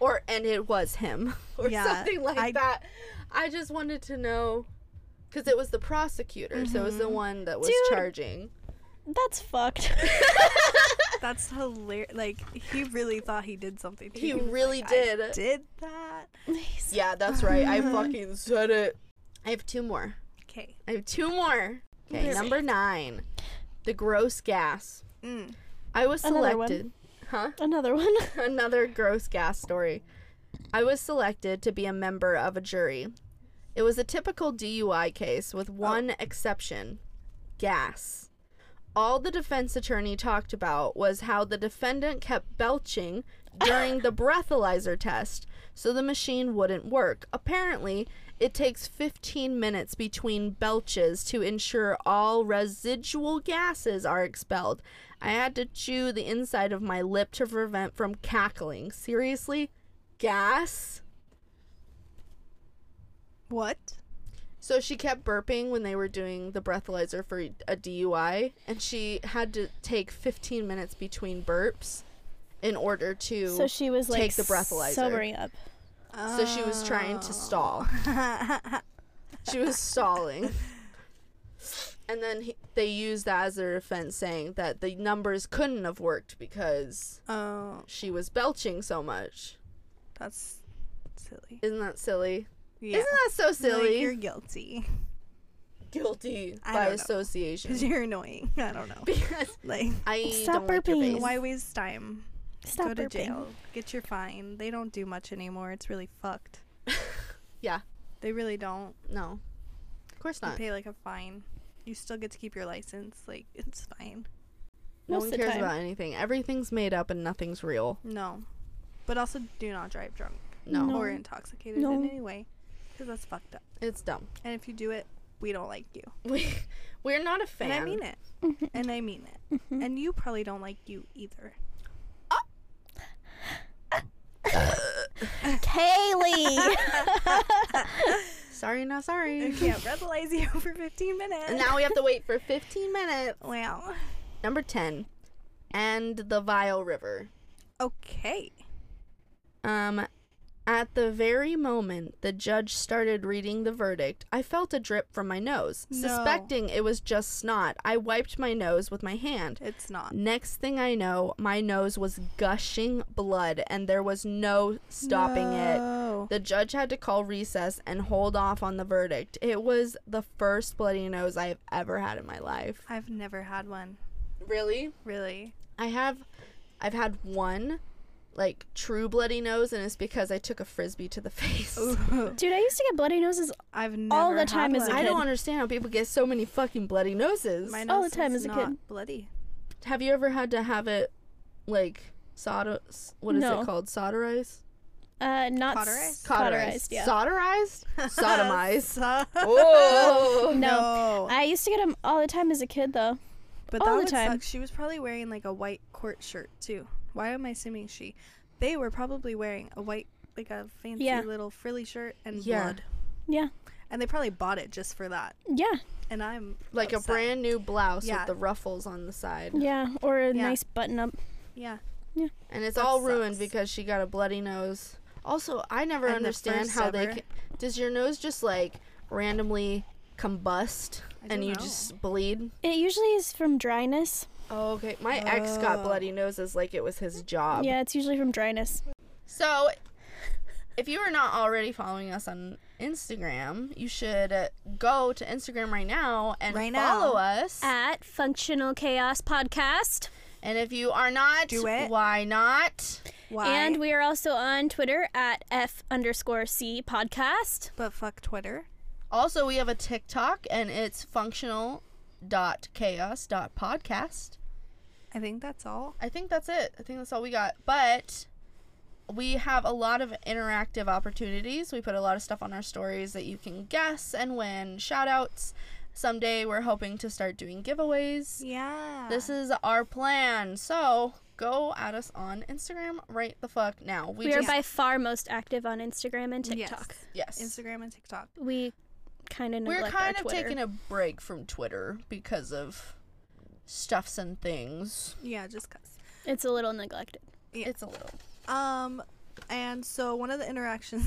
or and it was him, or Yeah, something like I- that. I just wanted to know because it was the prosecutor, so it was the Mhm. one that was Dude. charging. That's fucked. That's hilarious. Like he really thought he did something. He was really like, did. I did that. Yeah, that's right. I fucking said it. I have two more. Okay. I have two more. Okay, Okay. number nine. The gross gas. Mm. I was Another selected. Huh? Another one. Another gross gas story. I was selected to be a member of a jury. It was a typical DUI case with oh. one exception gas. all the defense attorney talked about was how the defendant kept belching during the breathalyzer test, so the machine wouldn't work. Apparently, it takes 15 minutes between belches to ensure all residual gases are expelled. I had to chew the inside of my lip to prevent from cackling. Seriously? Gas? What? So she kept burping when they were doing the breathalyzer for a DUI, and she had to take 15 minutes between burps in order to. So she was like take the breathalyzer. sobering up. So she was trying to stall. she was stalling. And then he, they used that as their defense, saying that the numbers couldn't have worked because Oh, she was belching so much. that's silly. Isn't that silly? Yeah. Isn't that so Like, silly? you're guilty guilty I by association. because you're annoying. I don't know. because Like, I Stop don't like your burping. face. why waste time? Stop Go to burping. jail. Get your fine. They don't do much anymore. It's really fucked. Yeah. They really don't. No, of course You not. pay like a fine. You still get to keep your license. Like it's fine. No Most one of the cares about anything. Everything's made up and nothing's real. No, but also do not drive drunk No, No. or intoxicated No. in any way, because that's fucked up. it's dumb. And if you do it, we don't like you. We we're not a fan. And I mean it. And I mean it. And you probably don't like you either. Kali. Sorry, not sorry. I can't breathalyze you for 15 minutes. And now we have to wait for 15 minutes. Wow. Number 10. And the Vile River. Okay. Um, at the very moment the judge started reading the verdict, I felt a drip from my nose. No. Suspecting it was just snot, I wiped my nose with my hand. It's not. Next thing I know, my nose was gushing blood and there was no stopping it. The judge had to call recess and hold off on the verdict. It was the first bloody nose I've ever had in my life. I've never had one. Really? Really. I have I've had one like true bloody nose and it's because I took a frisbee to the face. Dude, I used to get bloody noses. I've never All the time as a one. I don't understand how people get so many fucking bloody noses. My all the time is as a not kid. bloody. have you ever had to have it like solder what is No. it called? Solderize? Uh, not s- Cauterized? cauterized. Yeah. Soderized? Sodomized. So- oh. No. I used to get them all the time as a kid, though. But all that the would time. suck. She was probably wearing like a white court shirt too. Why am I assuming she? They were probably wearing a white, like a fancy Yeah. little frilly shirt and Yeah. blood. Yeah. And they probably bought it just for that. Yeah. And I'm Like a brand new blouse Yeah. with the ruffles on the side. Yeah. Or a Yeah. nice button up. Yeah. Yeah. And it's That all ruined sucks. because she got a bloody nose. Also, I never And the understand first how they ever. can, does your nose just like randomly combust I and don't you know. just bleed? It usually is from dryness. Oh, okay. My ex got Oh. bloody noses like it was his job. Yeah, it's usually from dryness. So, if you are not already following us on Instagram, you should uh, go to Instagram right now and Right now. follow us. At Functional Chaos Podcast. and if you are not, Do it. why not? Why? And we are also on Twitter at F underscore C podcast. but fuck Twitter. Also, we have a TikTok and it's functional.chaos.podcast. I think that's all. I think that's it. I think that's all we got. But we have a lot of interactive opportunities. We put a lot of stuff on our stories that you can guess and win shout outs. Someday we're hoping to start doing giveaways. Yeah. This is our plan. So go at us on Instagram right the fuck now. We, We, are just by far most active on Instagram and TikTok. yes. Instagram and TikTok. We kind of We're kind our of taking a break from Twitter because of stuffs and things. Yeah, just cuz. It's a little neglected. Yeah. It's a little. Um, and so one of the interactions,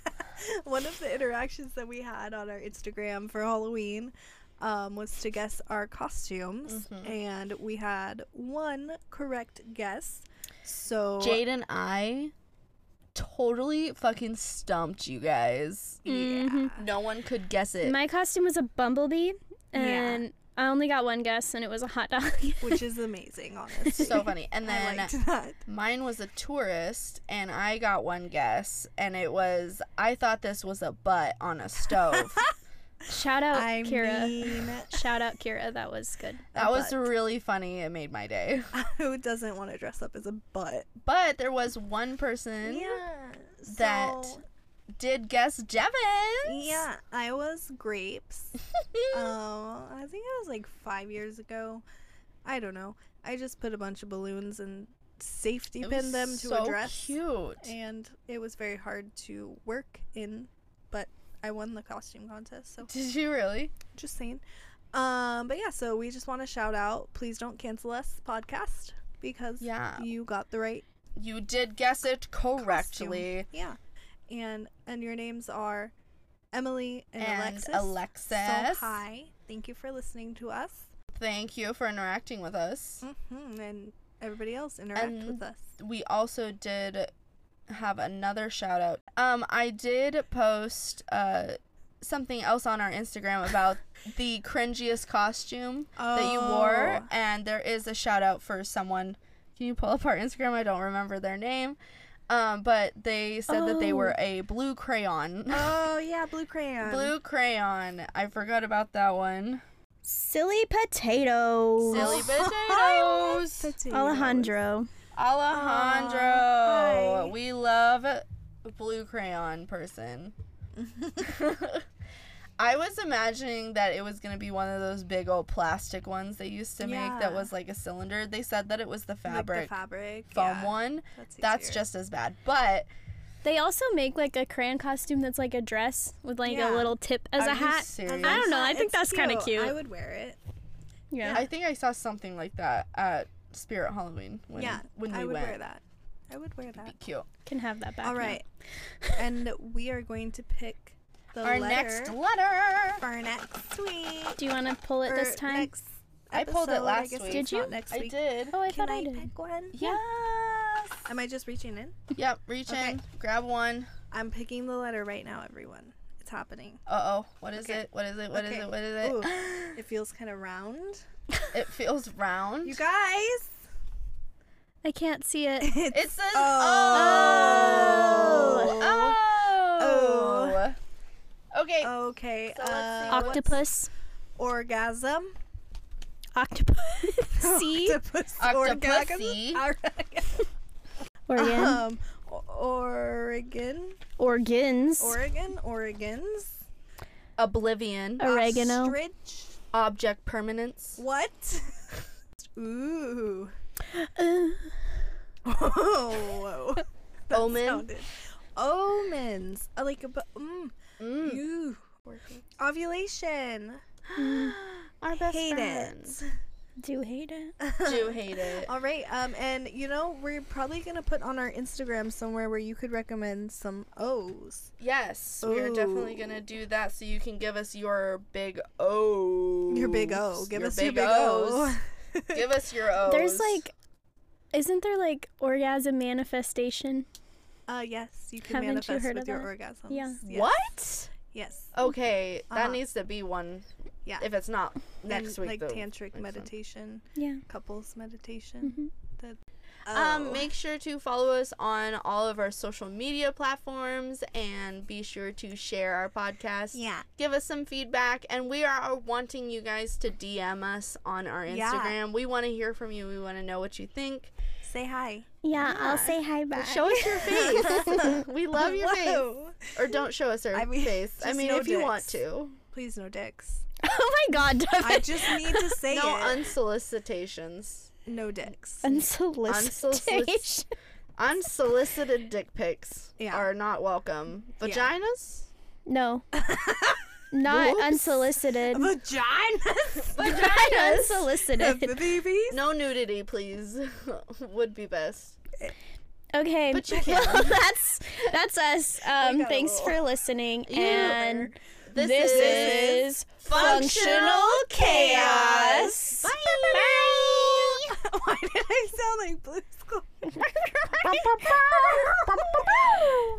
one of the interactions that we had on our Instagram for Halloween, um, was to guess our costumes, Mhm. and we had one correct guess. So Jade and I totally fucking stumped you guys. yeah, Mhm. No one could guess it. My costume was a bumblebee, Yeah. and I only got one guess, and it was a hot dog. which is amazing, honestly. so funny. And I then liked that. mine was a tourist, and I got one guess, and it was I thought this was a butt on a stove. Shout out I Kira. mean, Shout out Kira. That was good. That was butt. really funny. It made my day. who doesn't want to dress up as a butt? But there was one person that so- did guess Jevons. yeah, I was grapes. Oh, I think it was like five years ago. I don't know. I just put a bunch of balloons and safety pinned them to so a dress, Cute. and it was very hard to work in. But I won the costume contest, so Did you really? just saying. Um, but yeah, so we just want to shout out. Please don't cancel us, podcast, because Yeah. you got the right You did guess it costume. correctly. Yeah, and and your names are Emily and, And Alexis. Alexis. So hi, thank you for listening to us. Thank you for interacting with us. hmm And everybody else interact And- with us. We also did have another shout out. Um, I did post uh something else on our Instagram about the cringiest costume that you wore, Oh. and there is a shout out for someone. Can you pull up our Instagram? I don't remember their name. Um, but they said that they were Oh. a blue crayon. Oh yeah, blue crayon. blue crayon. I forgot about that one. Silly potatoes. Silly Oh, potatoes. Potatoes. Alejandro. Alejandro. Aw, hi. we love blue crayon person. I was imagining that it was going to be one of those big old plastic ones they used to make that was like a cylinder. They said that it was the Like fabric the fabric foam yeah, one. That's, That's just as bad. But They also make like a crayon costume that's like a dress with like Yeah. a little tip as Are a you hat. serious? As a I don't know, I think it's that's kinda cute. I would wear it. Yeah. I think I saw something like that at Spirit Halloween when yeah, when we I would went. wear that. I would wear that. Be cute. Can have that back. All now. right, and we are going to pick the Our letter next letter. for our next week. Do you want to pull it or this time? Next I pulled it last guess week. Did you? Next I did. Oh, I Can thought I, I did. pick one? Yes. Am I just reaching in? Yep. Reach Okay. in. Grab one. I'm picking the letter right now, everyone. It's happening. Uh oh. What is Okay. it? What is it? What is Okay. it? What is it? Ooh, it feels kind of round. it feels round. You guys, I can't see it. it's It says Oh. oh. Oh. Okay. okay. So uh, Octopus. orgasm. Octopus. See? Octopus. Octopussy. orgasm. Alright. Um, O- Oregon. Organs. Oregon. Oregons. Oblivion. Oregano. Ostrich. Object permanence. What? Ooh. Uh, Oh, whoa. That Omen. sounded- Omens. I like a bu- mm. Mm. Ew. Ovulation. Our best Hate friends. it. Do hate it. Do hate it. All right. Um, and you know we're probably gonna put on our Instagram somewhere where you could recommend some O's. Yes, we are definitely gonna do that. So you can give us your big O. Your big O. Give us your big O. give us your O's. There's like, isn't there like orgasm manifestation? Uh, yes, you can Haven't you manifest heard with of your that? orgasms. Yeah. Yes. what? Yes. Okay, that Uh-huh. needs to be one. Yeah. If it's not next and, week, like though. tantric next one. meditation, Yeah. couples meditation. hmm Um, Oh. make sure to follow us on all of our social media platforms and be sure to share our podcast. yeah. Give us some feedback, and we are wanting you guys to DM us on our Instagram. Yeah. Instagram. We want to hear from you. We want to know what you think. Say hi. Yeah, Yeah. I'll say hi back. Show us your face. we love your face. Or don't show us our I mean, face. I mean, no if you want to. Please no dicks. oh my god, I just need to say no it. unsolicitations. no dicks. unsolicitation. Unsolicited dick pics Yeah. are not welcome. Yeah. Vaginas? no, not Boobs? unsolicited. Vaginas. Vaginas. unsolicited. the babies. No nudity, please. Would be best. Okay, But you can. well, that's that's us. Um, thanks for listening, You- and this, this is, is functional chaos. chaos. Bye. Bye. Bye. Why did I sound like Blue's Clues?